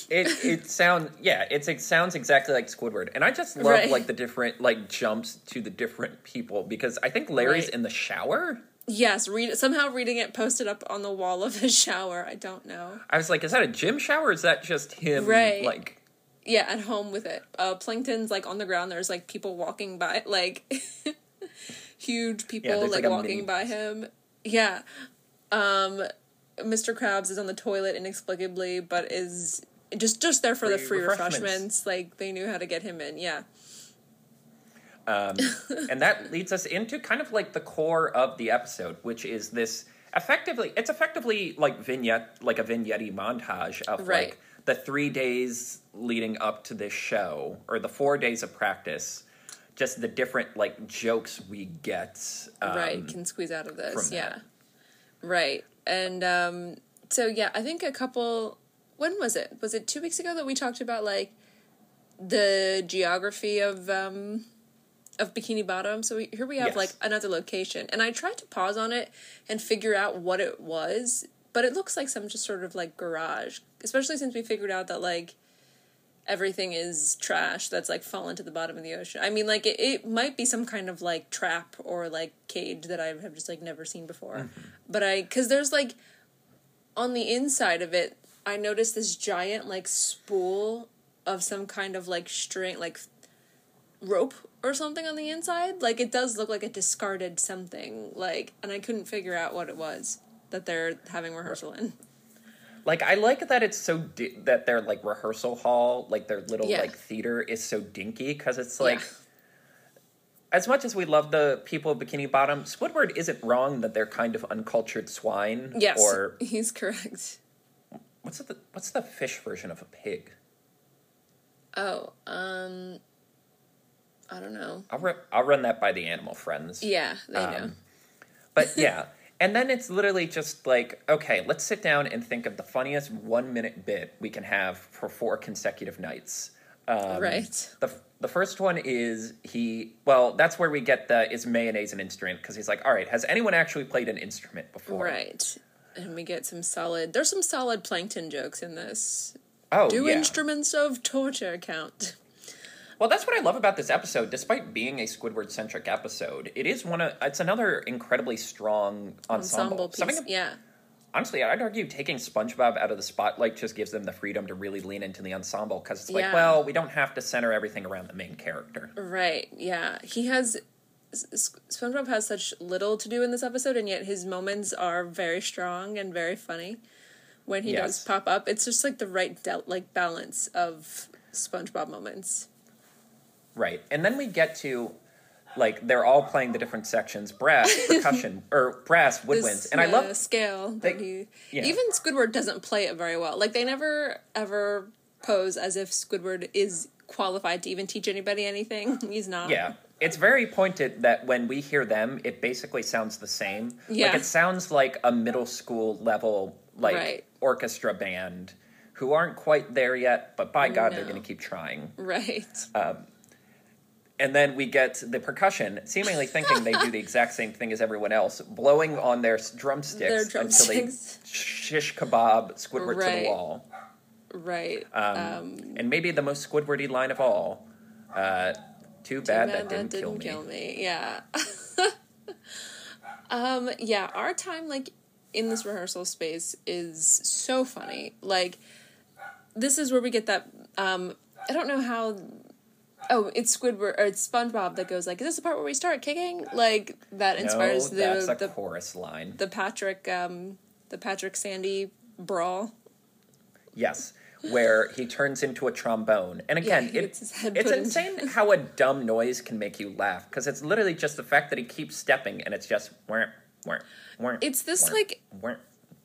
It it sounds yeah it's it sounds exactly like Squidward and I just love Right. like the different like jumps to the different people because I think Larry's Right. in the shower. Yes, read somehow reading it posted up on the wall of his shower. I don't know. I was like, is that a gym shower? Or is that just him? Right. Like, Yeah, at home with it. Uh, Plankton's like on the ground. There's like people walking by, like huge people there's, like, like, walking by him. Yeah. Um, Mr. Krabs is on the toilet inexplicably, but is just just there for the Free free refreshments. refreshments. Like they knew how to get him in. Yeah. um, and that leads us into kind of like the core of the episode, which is this effectively. It's effectively like vignette, like a vignette montage of Right. like the three days leading up to this show, or the four days of practice. Just the different like jokes we get. Um, right can squeeze out of this yeah that. right and um so yeah i think a couple when was it was it two weeks ago that we talked about like the geography of um of bikini bottom so we, here we have Yes. like another location and i tried to pause on it and figure out what it was but it looks like some just sort of like garage especially since we figured out that like everything is trash that's like fallen to the bottom of the ocean. I mean, like it, it might be some kind of like trap or like cage that I have just like never seen before. But I, cause there's like on the inside of it, I noticed this giant like spool of some kind of like string, like rope or something on the inside. Like it does look like a discarded something. Like, and I couldn't figure out what it was that they're having rehearsal in. Like I like that it's so di- that their like rehearsal hall, like their little Yeah. like theater, is so dinky because it's like. Yeah. As much as we love the people of Bikini Bottom, Squidward isn't wrong that they're kind of uncultured swine. Yes, Or he's correct. What's the what's the fish version of a pig? Oh, um, I don't know. I'll ru- I'll run that by the animal friends. Yeah, they Um, know. But yeah. And then it's literally just like, okay, let's sit down and think of the funniest one minute bit we can have for four consecutive nights. Um, Right. The, the first one is he, well, that's where we get the is mayonnaise an instrument? Because he's like, all right, has anyone actually played an instrument before? Right. And we get some solid. There's some solid plankton jokes in this. Oh, Do yeah. instruments of torture count? Well, that's what I love about this episode. Despite being a Squidward centric episode, it is one of it's another incredibly strong ensemble. Ensemble piece. Something yeah. honestly, I'd argue taking SpongeBob out of the spotlight just gives them the freedom to really lean into the ensemble because it's like, Yeah. well, we don't have to center everything around the main character. Right. Yeah. He has SpongeBob has such little to do in this episode, and yet his moments are very strong and very funny. When he does pop up, it's just like the right like balance of SpongeBob moments. Right. And then we get to like they're all playing the different sections brass, percussion, or brass woodwinds. This, and I uh, love scale that they- he. yeah. Even Squidward doesn't play it very well. Like they never ever pose as if Squidward is qualified to even teach anybody anything. He's not. Yeah. It's very pointed that when we hear them, it basically sounds the same. Yeah. Like it sounds like a middle school level like Right. orchestra band who aren't quite there yet, but by God, they're going to keep trying. Right. And then we get the percussion, seemingly thinking they do the exact same thing as everyone else, blowing on their drumsticks, Their until they shish kebab Squidward to the wall. right. Um, um, and maybe the most Squidwardy line of all. Uh, too bad that didn't, kill, me. Yeah. um, yeah, our time like in this rehearsal space is so funny. Like this is where we get that um I don't know how Oh, it's Squidward or it's SpongeBob that goes like, "Is this the part where we start kicking?" Like that inspires no, that's the a the, chorus line. the Patrick um the Patrick Sandy brawl. Yes, where he turns into a trombone. And again, he it- gets his head it's into insane how a dumb noise can make you laugh because it's literally just the fact that he keeps stepping and it's just where where where. It's this, like, where,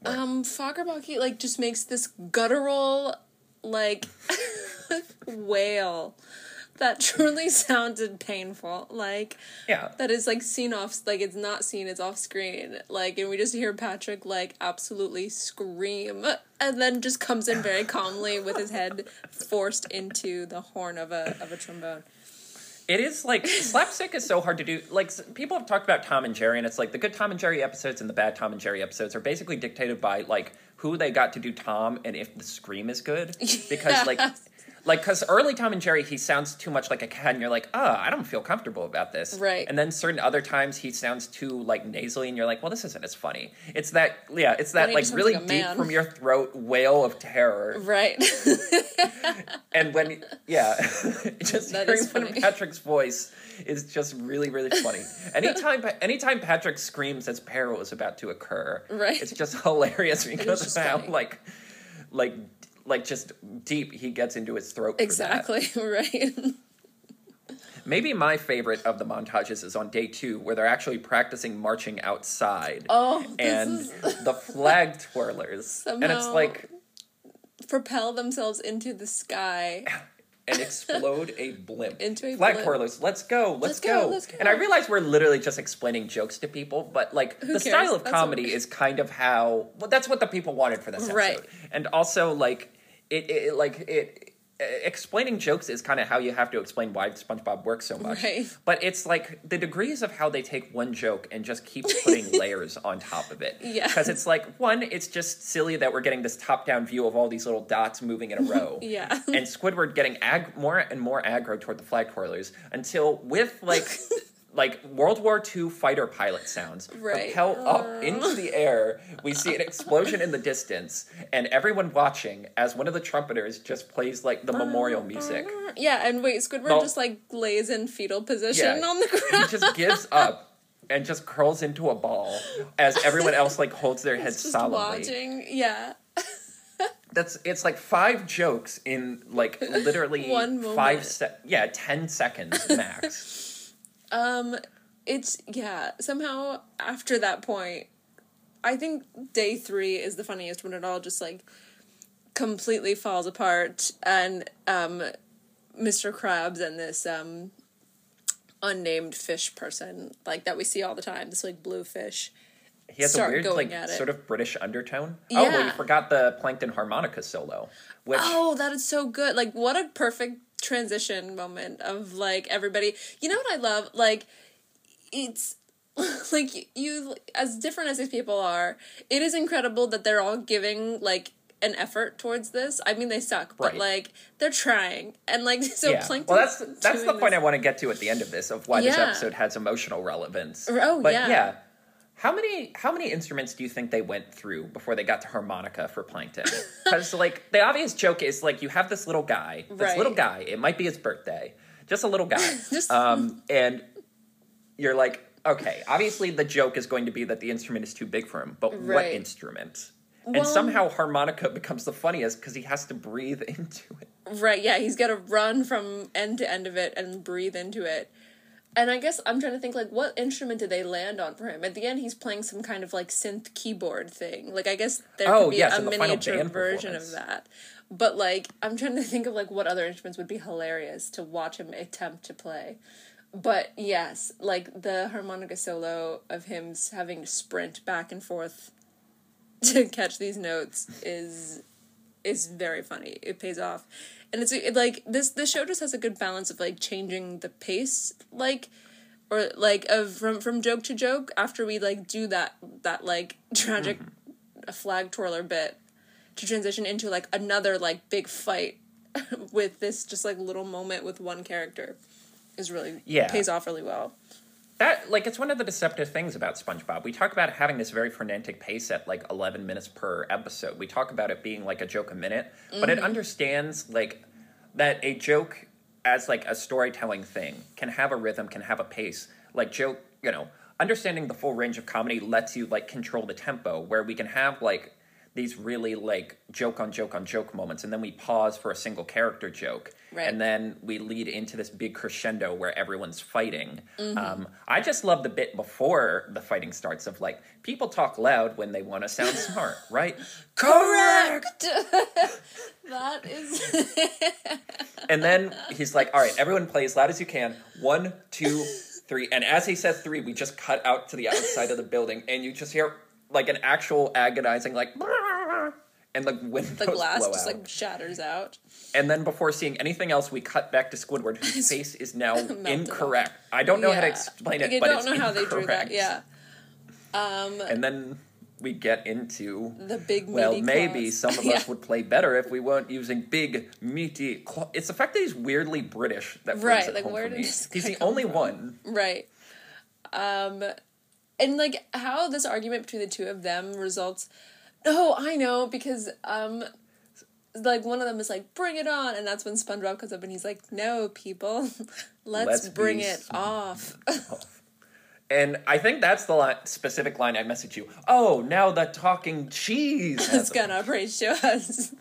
Um, Fagerbakke like just makes this guttural like wail that truly sounded painful. Like yeah. that is like seen off like it's not seen, it's off screen. Like and we just hear Patrick like absolutely scream and then just comes in very calmly with his head forced into the horn of a of a trombone. It is like slapstick is so hard to do. Like people have talked about Tom and Jerry, and it's like the good Tom and Jerry episodes and the bad Tom and Jerry episodes are basically dictated by like who they got to do Tom and if the scream is good. Because like, Yes. like because early Tom and Jerry he sounds too much like a cat, and you're like, oh, I don't feel comfortable about this. Right. And then certain other times he sounds too like nasally, and you're like, well, this isn't as funny. It's that yeah, it's that like really like deep from your throat wail of terror. Right. And when yeah, just That hearing one. Patrick's voice is just really really funny. Anytime anytime Patrick screams as peril is about to occur, Right. It's just hilarious because just of how funny. like like like just deep he gets into his throat. for that. exactly, right. Maybe my favorite of the montages is on day two, where they're actually practicing marching outside. Oh, this and is- the flag twirlers, and it's like Propel themselves into the sky. and explode a blimp. Into a Flag blimp. let's go, let's, Let's go, go. let's go. And I realize we're literally just explaining jokes to people, but like the cares? style of That's comedy we- is kind of how well that's what the people wanted for this episode. Right. And also like it, it like it explaining jokes is kind of how you have to explain why SpongeBob works so much. Right. But it's like the degrees of how they take one joke and just keep putting layers on top of it. Yeah. Because it's like one, it's just silly that we're getting this top-down view of all these little dots moving in a row Yeah. and Squidward getting ag- more and more aggro toward the flag twirlers until with like like World War II fighter pilot sounds Right. propel up uh. into the air. We see an explosion in the distance, and everyone watching as one of the trumpeters just plays like the memorial music. Uh, yeah, and wait, Squidward just like lays in fetal position Yeah. on the ground. He just gives up and just curls into a ball as everyone else like holds their heads just solemnly. watching. Yeah. That's it's like five jokes in like literally One moment. five se- yeah ten seconds max. Um it's yeah, somehow after that point I think day 3 is the funniest when it all just like completely falls apart and um Mr. Krabs and this um unnamed fish person like that we see all the time, this like blue fish. He has Start a weird like sort of British undertone. Oh, well, you forgot the plankton harmonica solo, which Oh, that is so good. Like what a perfect transition moment of like everybody. You know what I love? Like it's like you as different as these people are, it is incredible that they're all giving like an effort towards this. I mean they suck, but Right. like they're trying. And like so yeah. Plankton Well, that's that's the point this- I want to get to at the end of this of why this episode has emotional relevance. Oh, but yeah. How many how many instruments do you think they went through before they got to harmonica for Plankton? Because like the obvious joke is like you have this little guy, this Right. little guy. It might be his birthday, just a little guy, Just- um, and you're like, okay, obviously the joke is going to be that the instrument is too big for him, but what instrument? Well- and somehow harmonica becomes the funniest because he has to breathe into it. Right, yeah, he's got to run from end to end of it and breathe into it. And I guess I'm trying to think like what instrument did they land on for him? At the end he's playing some kind of like synth keyboard thing. Like I guess there Oh, could be yes, a in the final miniature version of that. But like I'm trying to think of like what other instruments would be hilarious to watch him attempt to play. But yes, like the harmonica solo of him having to sprint back and forth to catch these notes is is very funny. It pays off, and it's it, like this. The show just has a good balance of like changing the pace, like or like of from from joke to joke. After we like do that that like tragic a flag twirler bit to transition into like another like big fight with this just like little moment with one character is really Yeah. pays off really well. That like it's one of the deceptive things about SpongeBob. We talk about having this very frenetic pace at like 11 minutes per episode. We talk about it being like a joke a minute, but it mm-hmm. understands like that a joke as like a storytelling thing can have a rhythm, can have a pace. Like joke, you know, understanding the full range of comedy lets you like control the tempo where we can have like these really like joke on joke on joke moments and then we pause for a single character joke Right. and then we lead into this big crescendo where everyone's fighting. Mm-hmm. um, i just love the bit before the fighting starts of like people talk loud when they want to sound smart right? Correct! That is and then he's like all right everyone play as loud as you can. One two three. And as he says three we just cut out to the outside of the building and you just hear like an actual agonizing like and the windows the glass just out. like shatters out. And then before seeing anything else, we cut back to Squidward, whose face is now incorrect. I don't know how to Yeah. explain Like, it, I but don't know how they drew that. Yeah. Um, And then we get into the big well, maybe claws. some of Yeah. us would play better if we weren't using big, meaty. Claw- it's the fact that he's weirdly British that Right, like, home where did He's the only from? one. Right. Um and like how this argument between the two of them results Oh, I know, because um like one of them is like, bring it on, and that's when SpongeBob comes up and he's like, No, people, let's, Let's bring it off. And I think that's the li- specific line I messaged you. Oh, now the talking cheese. a- gonna preach to us.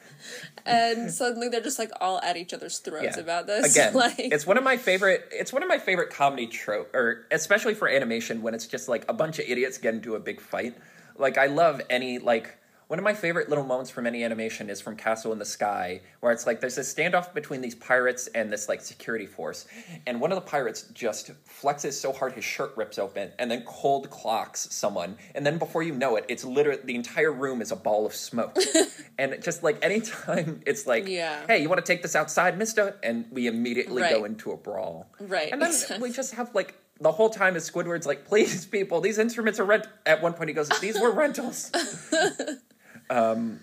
and suddenly they're just like all at each other's throats Yeah. about this. Again, like it's one of my favorite. It's one of my favorite comedy trope, or especially for animation when it's just like a bunch of idiots get into a big fight. Like I love any like one of my favorite little moments from any animation is from Castle in the Sky, where it's like there's this standoff between these pirates and this like security force, and one of the pirates just flexes so hard his shirt rips open, and then cold clocks someone, and then before you know it, it's literally the entire room is a ball of smoke, and just like anytime it's like, Yeah. hey, you want to take this outside, Mister, and we immediately go into a brawl, Right, And then we just have like. The whole time is Squidward's like, please, people, these instruments are rent. At one point, he goes, "These were rentals." Um,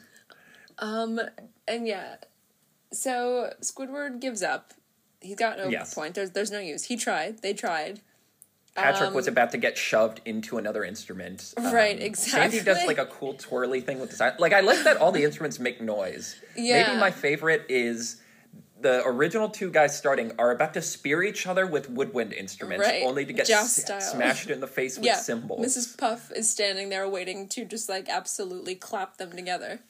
um, and yeah, so Squidward gives up. He's got no Yes. point. There's there's no use. He tried. They tried. Patrick was Um, about to get shoved into another instrument. Um, Right, exactly. Sandy does like a cool twirly thing with the side. Like I like that all the instruments make noise. Yeah. Maybe my favorite is the original two guys starting are about to spear each other with woodwind instruments, Right, only to get s- smashed in the face with yeah, cymbals. Mrs. Puff is standing there waiting to just like absolutely clap them together.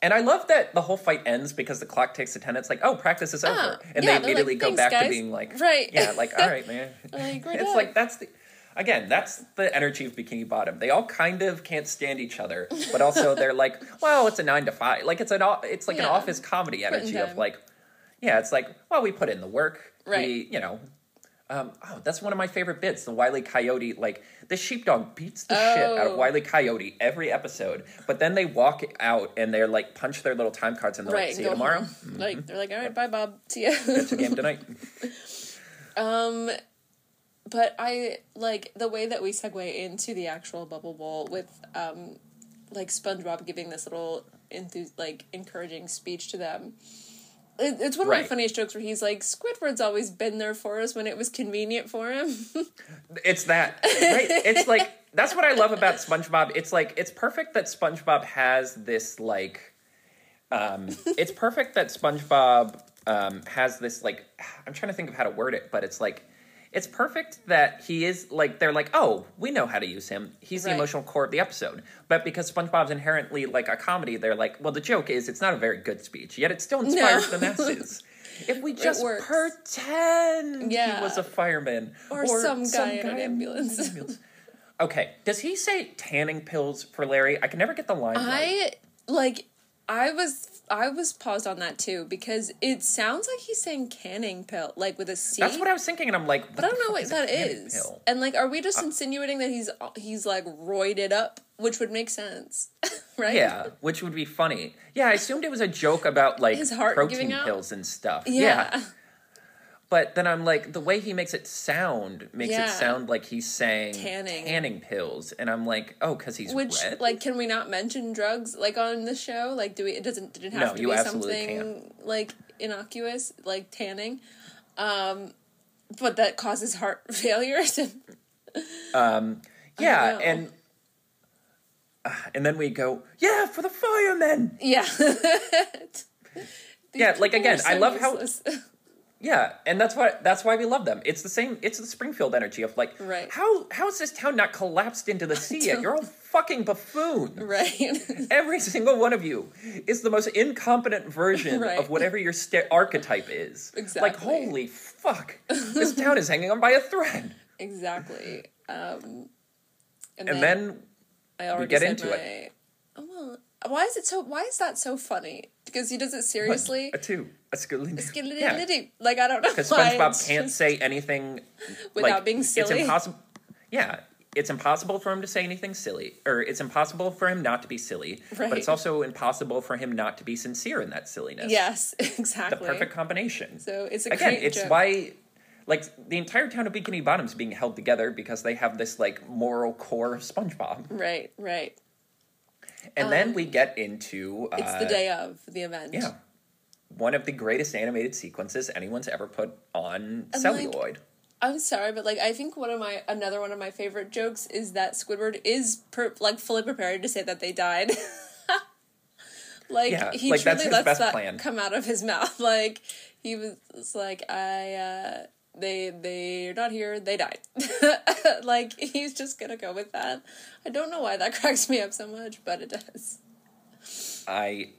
And I love that the whole fight ends because the clock takes attendance. Like, oh, practice is over, Ah, and yeah, they immediately like, go "Thanks, back to being like, Right. yeah, like all right, man. Like, we're it's like that's the again that's the energy of Bikini Bottom. They all kind of can't stand each other, but also they're like, well, it's a nine to five. Like it's an o- it's like an office comedy energy of like, yeah, it's like, well, we put in the work, Right. We, you know. Um, oh, that's one of my favorite bits. The Wiley Coyote, like the sheepdog beats the shit out of Oh. Wiley Coyote every episode, but then they walk out and they're like punch their little time cards and they're right. like, see you tomorrow. home. Like they're like, all right, bye, Bob. See ya. A game tonight. Um, but I like the way that we segue into the actual bubble bowl with um, like SpongeBob giving this little like encouraging speech to them. It- it's one of my funniest jokes where he's like, Squidward's always been there for us when it was convenient for him. It's that right. It's like that's what I love about SpongeBob. It's like it's perfect that SpongeBob has this like. Um, it's perfect that SpongeBob um, has this like. I'm trying to think of how to word it, but it's like. It's perfect that he is like they're like, oh, we know how to use him. He's the emotional core of the episode. But because SpongeBob's inherently like a comedy, they're like, well, the joke is it's not a very good speech, yet it still inspires No. the masses. If we just pretend Yeah. he was a fireman Or some guy in an ambulance. ambulance. Okay, does he say tanning pills for Larry? I can never get the line right. I like I was I was paused on that too because it sounds like he's saying canning pill, like with a C. That's what I was thinking, and I'm like, but I don't know what that is. And like, are we just Uh, insinuating that he's he's like roided up, which would make sense, right? Yeah, which would be funny. Yeah, I assumed it was a joke about like protein pills and stuff. Yeah. But then I'm like, the way he makes it sound makes Yeah. it sound like he's saying Tanning. pills, and I'm like, oh, because he's Which red. like can we not mention drugs like on the show? Like do we it doesn't did it have No, to you be absolutely something like innocuous, like tanning? Um but that causes heart failure. um, yeah, know. and uh, and then we go, yeah, for the firemen. yeah. Yeah, like, People are again, I so love how- useless. Yeah, and that's why that's why we love them. It's the same. It's the Springfield energy of like, Right. how how is this town not collapsed into the sea yet? You're all fucking buffoon. right. Every single one of you is the most incompetent version Right. of whatever your sta archetype is. Exactly. Like, holy fuck, this town is hanging on by a thread. exactly. Um and, And then I already get into my, it. Oh, well, why is it so? Why is that so funny? Because he does it seriously. a two, Skillity yeah. Like I don't know Because. SpongeBob can't say anything Without like, being It's silly. impossible. Yeah, it's impossible for him to say anything silly, or it's impossible for him not to be silly. But it's also impossible for him not to be sincere in that silliness. Yes, exactly. the perfect combination. So it's a Again, it's joke. why. Like the entire town of Bikini Bottom is being held together because they have this like moral core of SpongeBob, Right, right. and then we get into uh, Um, It's the day of the event. yeah, one of the greatest animated sequences anyone's ever put on And, like, celluloid. I'm sorry, but like I think one of my another one of my favorite jokes is that Squidward is per, like fully prepared to say that they died. like Yeah, he like, truly lets that plan. come out of his mouth. Like he was, was like, I uh they they're not here, they died. like he's just gonna go with that. I don't know why that cracks me up so much, but it does. I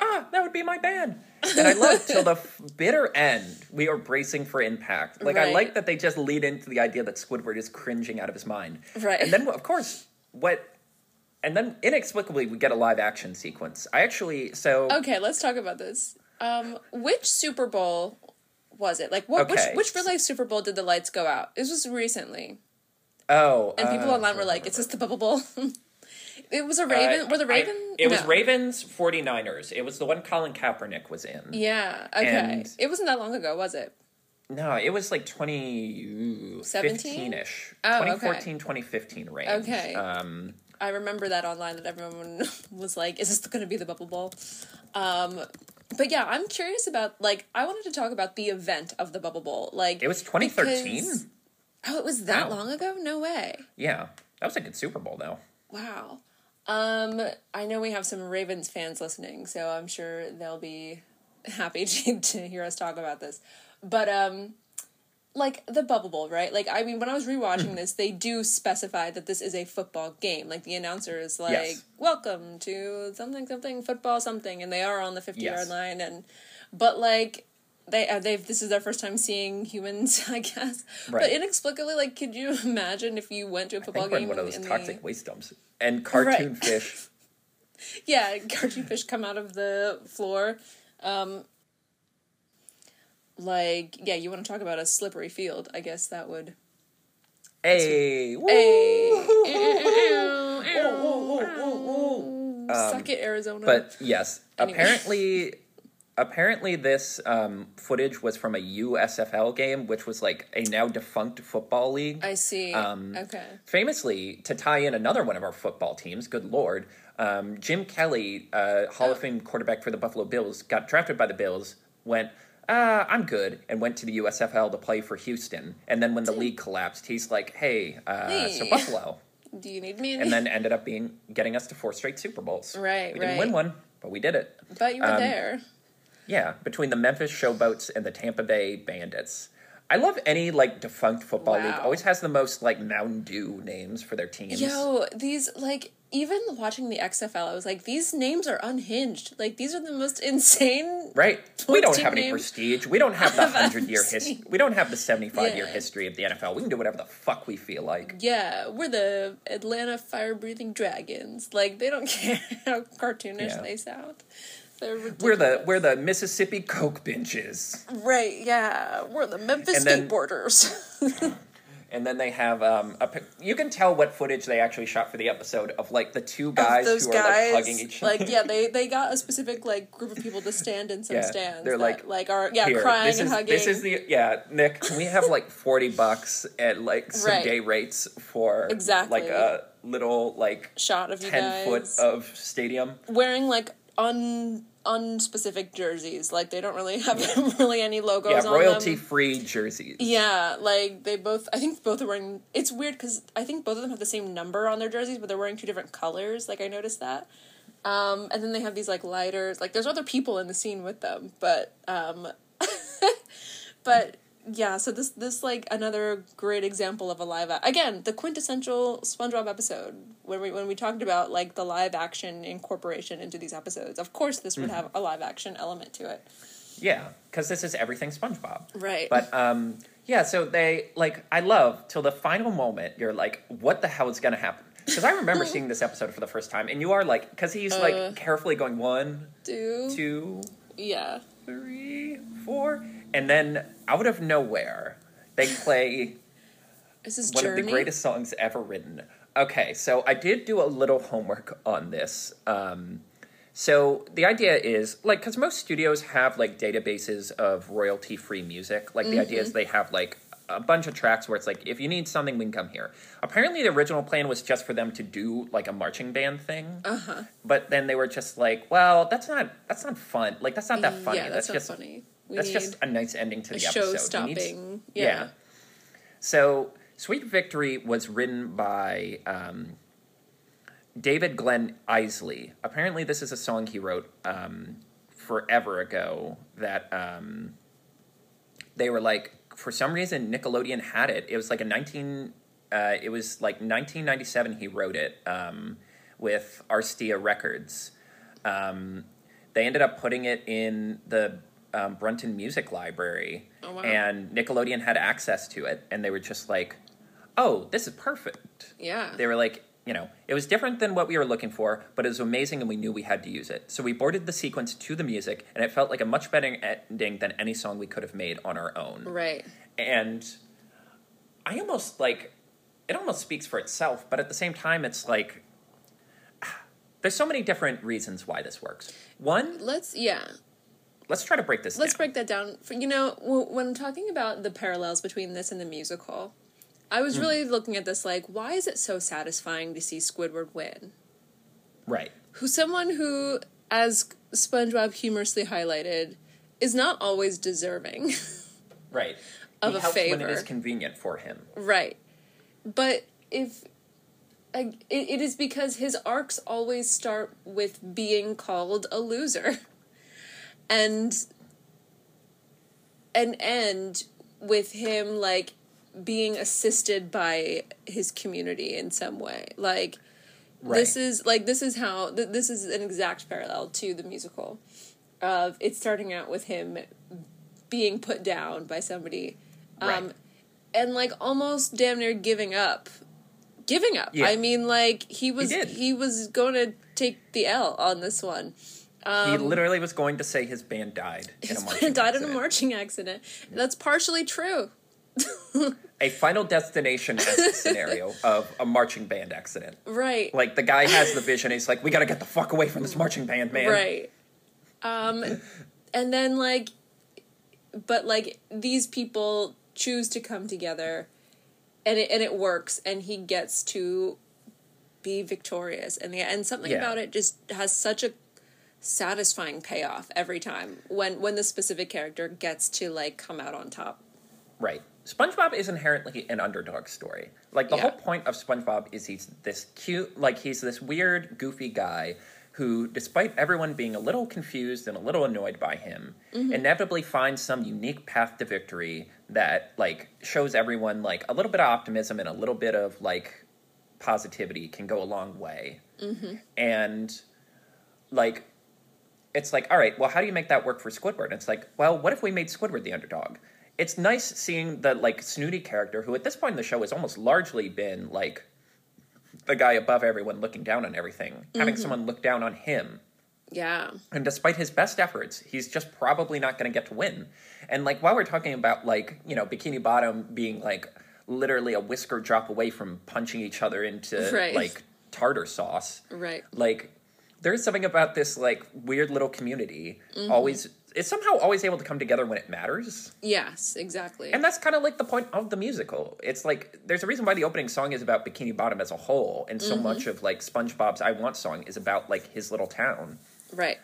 ah, that would be my band. And I love till the bitter end. We are bracing for impact. Like I like that they just lead into the idea that Squidward is cringing out of his mind. Right. And then of course what. And then inexplicably we get a live action sequence. I actually so Okay, let's talk about this. Um, which Super Bowl was it? Like, what Okay. which which real life Super Bowl did the lights go out? This was recently, oh and people uh, online were like, "Is this the Bubble Bowl?" it was a Raven. uh, were the I- Raven? it was Ravens 49ers. It was the one Colin Kaepernick was in. Yeah. Okay. And- it wasn't that long ago, was it? No, it was like 2015 ish. Oh, okay. 2014, 2015 range. Okay. Um, I remember that online that everyone was like, "Is this going to be the Bubble Bowl?" Um, but yeah, I'm curious about like I wanted to talk about the event of the Bubble Bowl. Like it was 2013. because- Oh, it was that Wow. long ago? No way. Yeah, that was a good Super Bowl, though. Wow. Um, I know we have some Ravens fans listening, so I'm sure they'll be happy to, to hear us talk about this. But um like the Bubble Bowl, right? Like I mean when I was rewatching this, they do specify that this is a football game. Like the announcer is like, Yes. "Welcome to something something football something," and they are on the 50 Yes. yard line and but like they uh, they've this is their first time seeing humans, I guess. But inexplicably, like, could you imagine if you went to a football think we're in game one of those in the- toxic waste dumps. And cartoon Right. fish. Yeah, cartoon fish come out of the floor. Um, like, yeah, you want to talk about a slippery field? I guess that would. Hey! woo! Suck it, Arizona. Um, But yes, Anyway. apparently, apparently this um, footage was from a USFL game, which was like a now defunct football league. I see. um, okay. Famously, to tie in another one of our football teams, good lord, um, Jim Kelly, uh, Hall of Fame quarterback for the Buffalo Bills, got drafted by the Bills, went, uh, I'm good, and went to the USFL to play for Houston. And then when the league collapsed, he's like, hey, uh, so Buffalo. Do you need me? And then ended up being getting us to four straight Super Bowls. Right, We didn't win one, but we did it. but you were um, there. Yeah, between the Memphis Showboats and the Tampa Bay Bandits. I love any like defunct football league. Always has the most like Mountain Dew names for their teams. Yo, these like even watching the XFL, I was like, these names are unhinged. Like these are the most insane. Right. We don't have any prestige. We don't have the hundred year history. We don't have the seventy five year history of the NFL. We can do whatever the fuck we feel like. Yeah, we're the Atlanta fire breathing dragons. Like they don't care how cartoonish Yeah. they sound. They're ridiculous. We're the we're the Mississippi Coke benches. right. Yeah, we're the Memphis And then- skateboarders. And then they have um a you can tell what footage they actually shot for the episode of like the two guys those who are guys, like hugging each other. like yeah, they they got a specific like group of people to stand in some Yeah, stands. they're that, like, like are yeah Here, crying and is, hugging. This is the yeah, Nick. Can we have like forty bucks at like some Right. day rates for Exactly. like a little like shot of you ten foot of stadium? wearing like un unspecific jerseys. Like they don't really have really any logos Yeah, royalty free jerseys. Yeah, like they both. I think both are wearing. It's weird because I think both of them have the same number on their jerseys, but they're wearing two different colors. Like I noticed that. Um, and then they have these like lighters. Like there's other people in the scene with them, but um, but yeah. So this this like another great example of a live a- again the quintessential SpongeBob episode when we when we talked about like the live action incorporation into these episodes. Of course, this would have a live action element to it. Yeah, because this is everything SpongeBob. Right. But um, yeah, so they like I love till the final moment. You're like, what the hell is gonna happen? Because I remember seeing this episode for the first time, and you are like, because he's Uh. like carefully going one, Do two, yeah. three, four, and then out of nowhere they play This is one Journey. of the greatest songs ever written. Okay, so I did do a little homework on this. Um, so the idea is like because most studios have like databases of royalty free music. Like the idea Mm-hmm. is they have like a bunch of tracks where it's like if you need something, we can come here. Apparently, the original plan was just for them to do like a marching band thing. Uh-huh. But then they were just like, well, that's not that's not fun. Like that's not that funny. Yeah, that's, not just funny. We that's just a nice ending to the episode. show We need- stopping. yeah. Yeah. So, Sweet Victory was written by um, David Glenn Eisley. Apparently, this is a song he wrote um, forever ago that um, they were like, for some reason, Nickelodeon had it. It was like a 19. Uh, it was like 1997 he wrote it um, with Arista Records. Um, they ended up putting it in the um, Brunton Music Library, Oh, wow. and Nickelodeon had access to it, and they were just like, "Oh, this is perfect." Yeah. They were like, you know, it was different than what we were looking for, but it was amazing, and we knew we had to use it. So we boarded the sequence to the music, and it felt like a much better ending than any song we could have made on our own. Right. And I almost like it almost speaks for itself, but at the same time, it's like there's so many different reasons why this works. One, Let's yeah. Let's try to break this down. Let's down. break that down. For, you know, when I'm talking about the parallels between this and the musical, I was hmm. really looking at this like, why is it so satisfying to see Squidward win? right. Who's someone who, as SpongeBob humorously highlighted, is not always deserving. Right. Of he a helps when it is convenient for him. Right. But if like, it, it is because his arcs always start with being called a loser. And and end with him like being assisted by his community in some way. Like this is like this is how th- this is an exact parallel to the musical of it starting out with him being put down by somebody um Right. and like almost damn near giving up giving up Yeah. i mean like he was did. he was going to take the l on this one he literally was going to say his band died in a his marching friend died in a accident. marching accident that's partially true a final destination scenario of a marching band accident. right Like the guy has the vision. He's like, "We got to get the fuck away from this marching band, man." Right. Um and then like but like these people choose to come together and it and it works and he gets to be victorious and the and something Yeah. about it just has such a satisfying payoff every time when when the specific character gets to like come out on top. Right. SpongeBob is inherently an underdog story. Like the Yeah. whole point of SpongeBob is he's this cute, like he's this weird, goofy guy who, despite everyone being a little confused and a little annoyed by him, mm-hmm. inevitably finds some unique path to victory that like shows everyone like a little bit of optimism and a little bit of like positivity can go a long way. Mm-hmm. And like it's like, all right, well, how do you make that work for Squidward? And it's like, well, what if we made Squidward the underdog? It's nice seeing the like snooty character who, at this point in the show, has almost largely been like the guy above everyone, looking down on everything, having mm-hmm. someone look down on him. Yeah. And despite his best efforts, he's just probably not going to get to win. And like while we're talking about like you know Bikini Bottom being like literally a whisker drop away from punching each other into Right. like tartar sauce, Right. like there's something about this like weird little community Mm-hmm. always it's somehow always able to come together when it matters Yes, exactly. and that's kind of like the point of the musical it's like there's a reason why the opening song is about bikini bottom as a whole and so Mm-hmm. much of like spongebob's i want song is about like his little town right.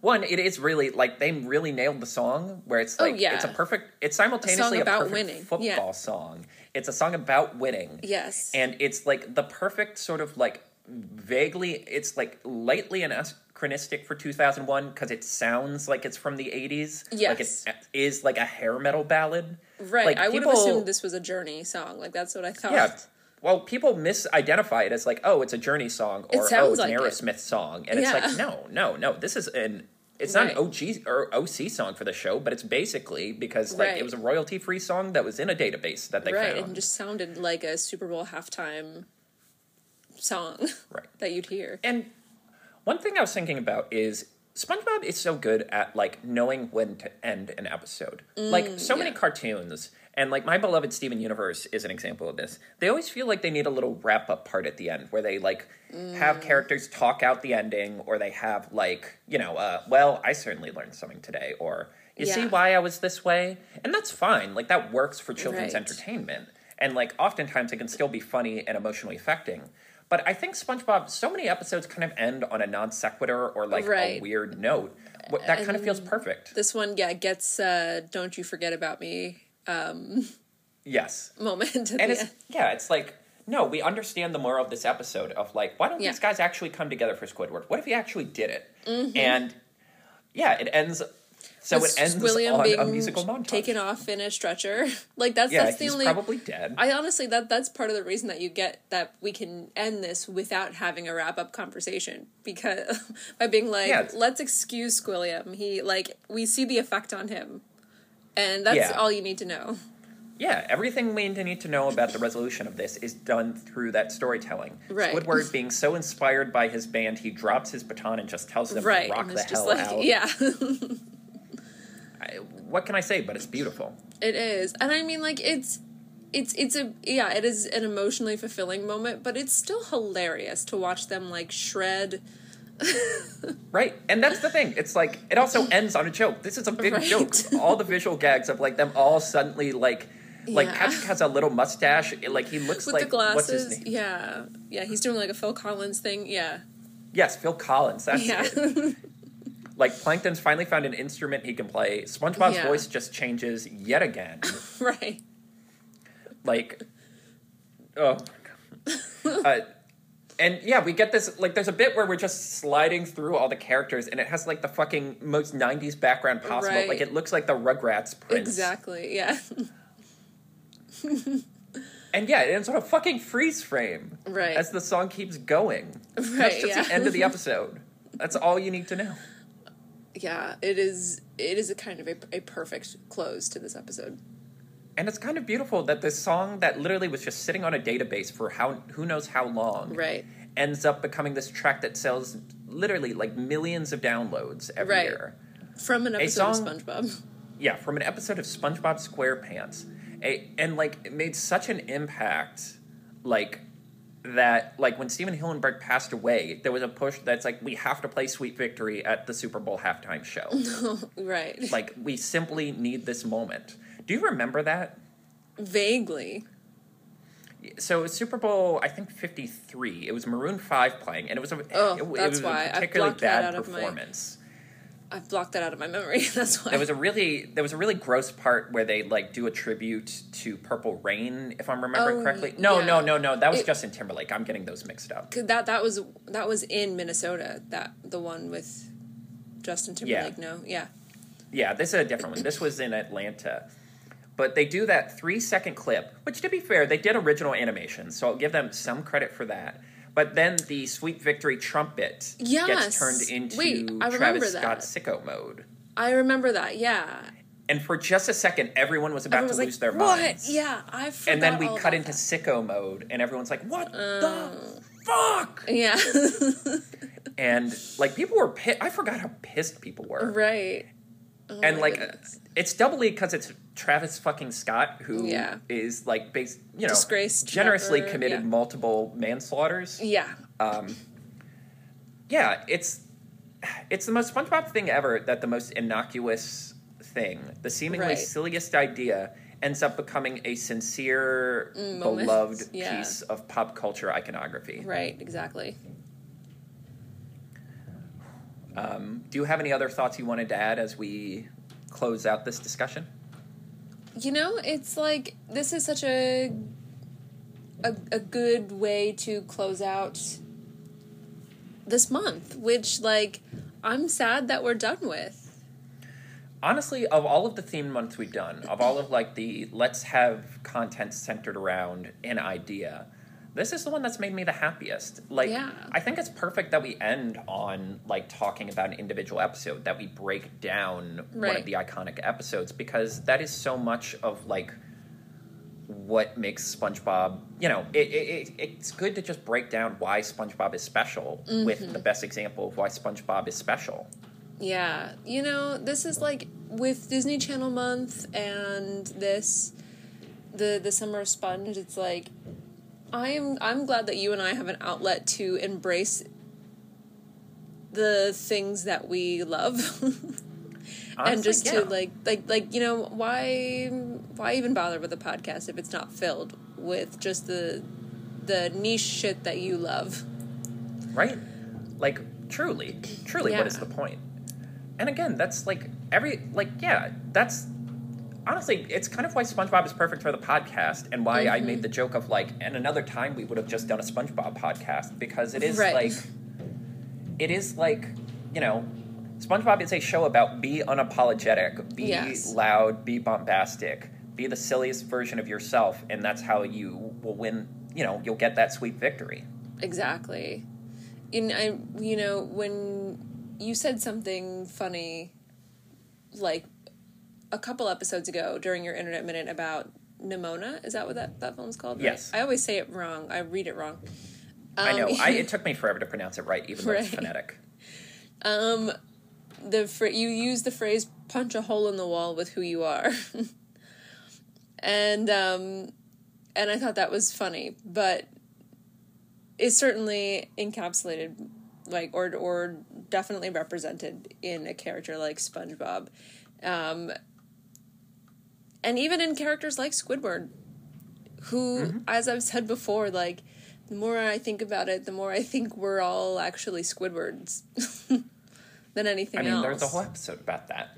one it is really like they really nailed the song where it's Oh, like yeah. it's a perfect it's simultaneously a, about perfect winning. football Yeah. song it's a song about winning Yes. and it's like the perfect sort of like vaguely it's like lightly anachronistic for 2001 because it sounds like it's from the 80s like Yes. it is like a hair metal ballad right. like, I would people- have assumed this was a Journey song. Like that's what I thought. yeah well people misidentify it as like oh it's a journey song or oh sounds it's an like it. aerosmith song and it's like no no no this is an it's not Right. an OG or OC song for the show, but it's basically because like Right. it was a royalty free song that was in a database that they right. found. It just sounded like a Super Bowl halftime song right. that you'd hear. And one thing I was thinking about is SpongeBob is so good at like knowing when to end an episode. like so many Mm, cartoons, and like my beloved Steven Universe is an example of this. They always feel like they need a little wrap up part at the end where they like Mm. have characters talk out the ending, or they have like you know, uh, well, I certainly learned something today, or you see why I was this way, and that's fine. Like that works for children's Right. entertainment, and like oftentimes it can still be funny and emotionally affecting. But I think SpongeBob, so many episodes kind of end on a non sequitur or like a weird note. That kind of feels perfect. This one, yeah, gets uh "Don't You Forget About Me" yes. moment And it's, end. yeah, it's like, no, we understand the moral of this episode of like, why don't Yeah. these guys actually come together for Squidward? What if he actually did it? Mm-hmm. And yeah, it ends. So it ends William on being a musical montage. taken off in a stretcher. like that's yeah, that's the he's only. probably dead. I honestly that that's part of the reason that you get that we can end this without having a wrap up conversation because by being like Yeah, let's excuse Squilliam he like we see the effect on him and that's Yeah. all you need to know Yeah, everything we need to know about the resolution of this is done through that storytelling. Right. Squidward being so inspired by his band, he drops his baton and just tells them right to rock and the hell like out. yeah what can I say? But it's beautiful. it is and I mean like it's it's it's a yeah it is an emotionally fulfilling moment but it's still hilarious to watch them like shred Right, and that's the thing. It's like it also ends on a joke. This is a big Right. joke. All the visual gags of like them all suddenly like like Yeah. Patrick has a little mustache. Like he looks with like the what's his glasses name? yeah yeah he's doing like a Phil Collins thing yeah Yes, Phil Collins. That's yeah it. Like Plankton's finally found an instrument he can play. SpongeBob's Yeah. voice just changes yet again. right like oh uh, and yeah we get this like there's a bit where we're just sliding through all the characters and it has like the fucking most 90s background possible Right. like it looks like the rugrats prince exactly yeah and yeah it ends on a fucking freeze frame Right. as the song keeps going Right. that's just yeah. the end of the episode that's all you need to know yeah it is it is a kind of a, a perfect close to this episode and it's kind of beautiful that this song that literally was just sitting on a database for how who knows how long right ends up becoming this track that sells literally like millions of downloads every Right. year. from an episode song- of SpongeBob Yeah, from an episode of SpongeBob SquarePants. A, and like it made such an impact like that like when Stephen Hillenburg passed away, there was a push that's like we have to play Sweet Victory at the Super Bowl halftime show. right like we simply need this moment. Do you remember that? vaguely So it was Super Bowl, I think fifty three. It was Maroon Five playing, and it was a Oh, it, it that's was why. a particularly bad out of my- performance. I've blocked that out of my memory. That's why. There was a really there was a really gross part where they like do a tribute to Purple Rain, if I'm remembering Oh, correctly. No, yeah. no, no, no. That was It- Justin Timberlake. I'm getting those mixed up. that that was that was in Minnesota. That the one with Justin Timberlake. No, yeah. Yeah, this is a different one. This was in Atlanta. But they do that three second clip, which to be fair, they did original animation, so I'll give them some credit for that. But then the Sweet Victory trumpet Yes. gets turned into Wait, I Travis that. Scott's sicko mode. I remember that. Yeah. And for just a second, everyone was about Everyone to was lose like, their "What?" minds. Yeah, I forgot And then we cut into that. sicko mode, and everyone's like, "What Oh. the fuck?" Yeah. And like people were pissed. I forgot how pissed people were. right. Oh and like goodness. it's doubly because it's Travis fucking Scott who is Yeah. like bas you know Disgraced generously committed yeah. multiple manslaughters. Yeah. Um, yeah, it's it's the most SpongeBob thing ever that the most innocuous thing, the seemingly Right. silliest idea, ends up becoming a sincere, Mm, moment. beloved Yeah. piece of pop culture iconography. Right. Exactly. Um, do you have any other thoughts you wanted to add as we close out this discussion? You know, it's like this is such a a, a good way to close out this month, which like I'm sad that we're done with. honestly of all of the themed months we've done of all of like the let's have content centered around an idea this is the one that's made me the happiest like Yeah. i think it's perfect that we end on like talking about an individual episode that we break down one of the iconic episodes because that is so much of like what makes SpongeBob, you know, it, it, it, it's good to just break down why SpongeBob is special with mm-hmm. the best example of why SpongeBob is special. Yeah, you know, this is like with Disney Channel month and this the the summer of sponge, it's like I am I'm glad that you and I have an outlet to embrace the things that we love. and just yeah. to like like like you know why why even bother with a podcast if it's not filled with just the the niche shit that you love right like truly truly what is Yeah. the point and again that's like every like yeah that's honestly it's kind of why spongebob is perfect for the podcast and why i Mm-hmm. made the joke of like and another time we would have just done a spongebob podcast because it is Right. like it is like you know spongebob is a show about be unapologetic be Yes. loud be bombastic be the silliest version of yourself and that's how you will win you know you'll get that sweet victory Exactly. And I, you know, when you said something funny, like a couple episodes ago during your internet minute about Nimona, is that what that, that film's called? right? Yes. I always say it wrong. I read it wrong. I know. Um, I, it took me forever to pronounce it right, even though it's phonetic. Um, the fr- you use the phrase "punch a hole in the wall with who you are," and um, and I thought that was funny, but it's certainly encapsulated, like or or definitely represented in a character like SpongeBob, um, and even in characters like Squidward, who, mm-hmm. as I've said before, like. The more I think about it, the more I think we're all actually Squidwards than anything I mean, else. there's a whole episode about that.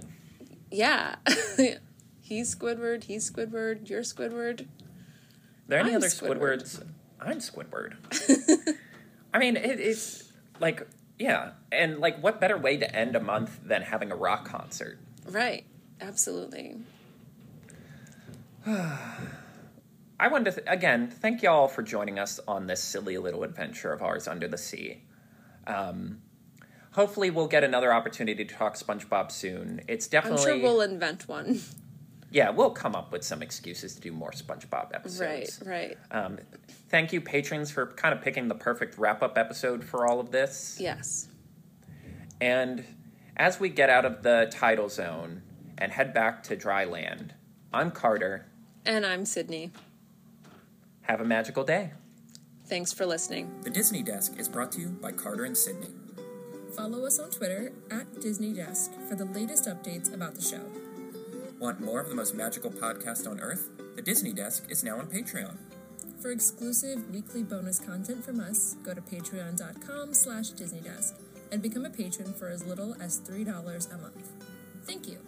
Yeah. he's Squidward, he's Squidward, you're Squidward. Are there any I'm other Squidward. Squidwards? I'm Squidward. I mean, it, it's like, yeah. And, like, what better way to end a month than having a rock concert? Right. Absolutely. I wanted to, th- again, thank y'all for joining us on this silly little adventure of ours under the sea. Um, hopefully, we'll get another opportunity to talk SpongeBob soon. It's I'm definitely. sure we'll invent one. yeah, we'll come up with some excuses to do more SpongeBob right, episodes. right. Um, thank you, patrons, for kind of picking the perfect wrap up episode for all of this. Yes. And as we get out of the tidal zone and head back to dry land, I'm Carter. And I'm Sydney. Have a magical day. Thanks for listening. The Disney Desk is brought to you by Carter and Sydney. Follow us on Twitter at Disney Desk for the latest updates about the show. Want more of the most magical podcast on earth? The Disney Desk is now on Patreon. For exclusive weekly bonus content from us, go to patreon.com slash disneydesk and become a patron for as little as $3 a month. Thank you.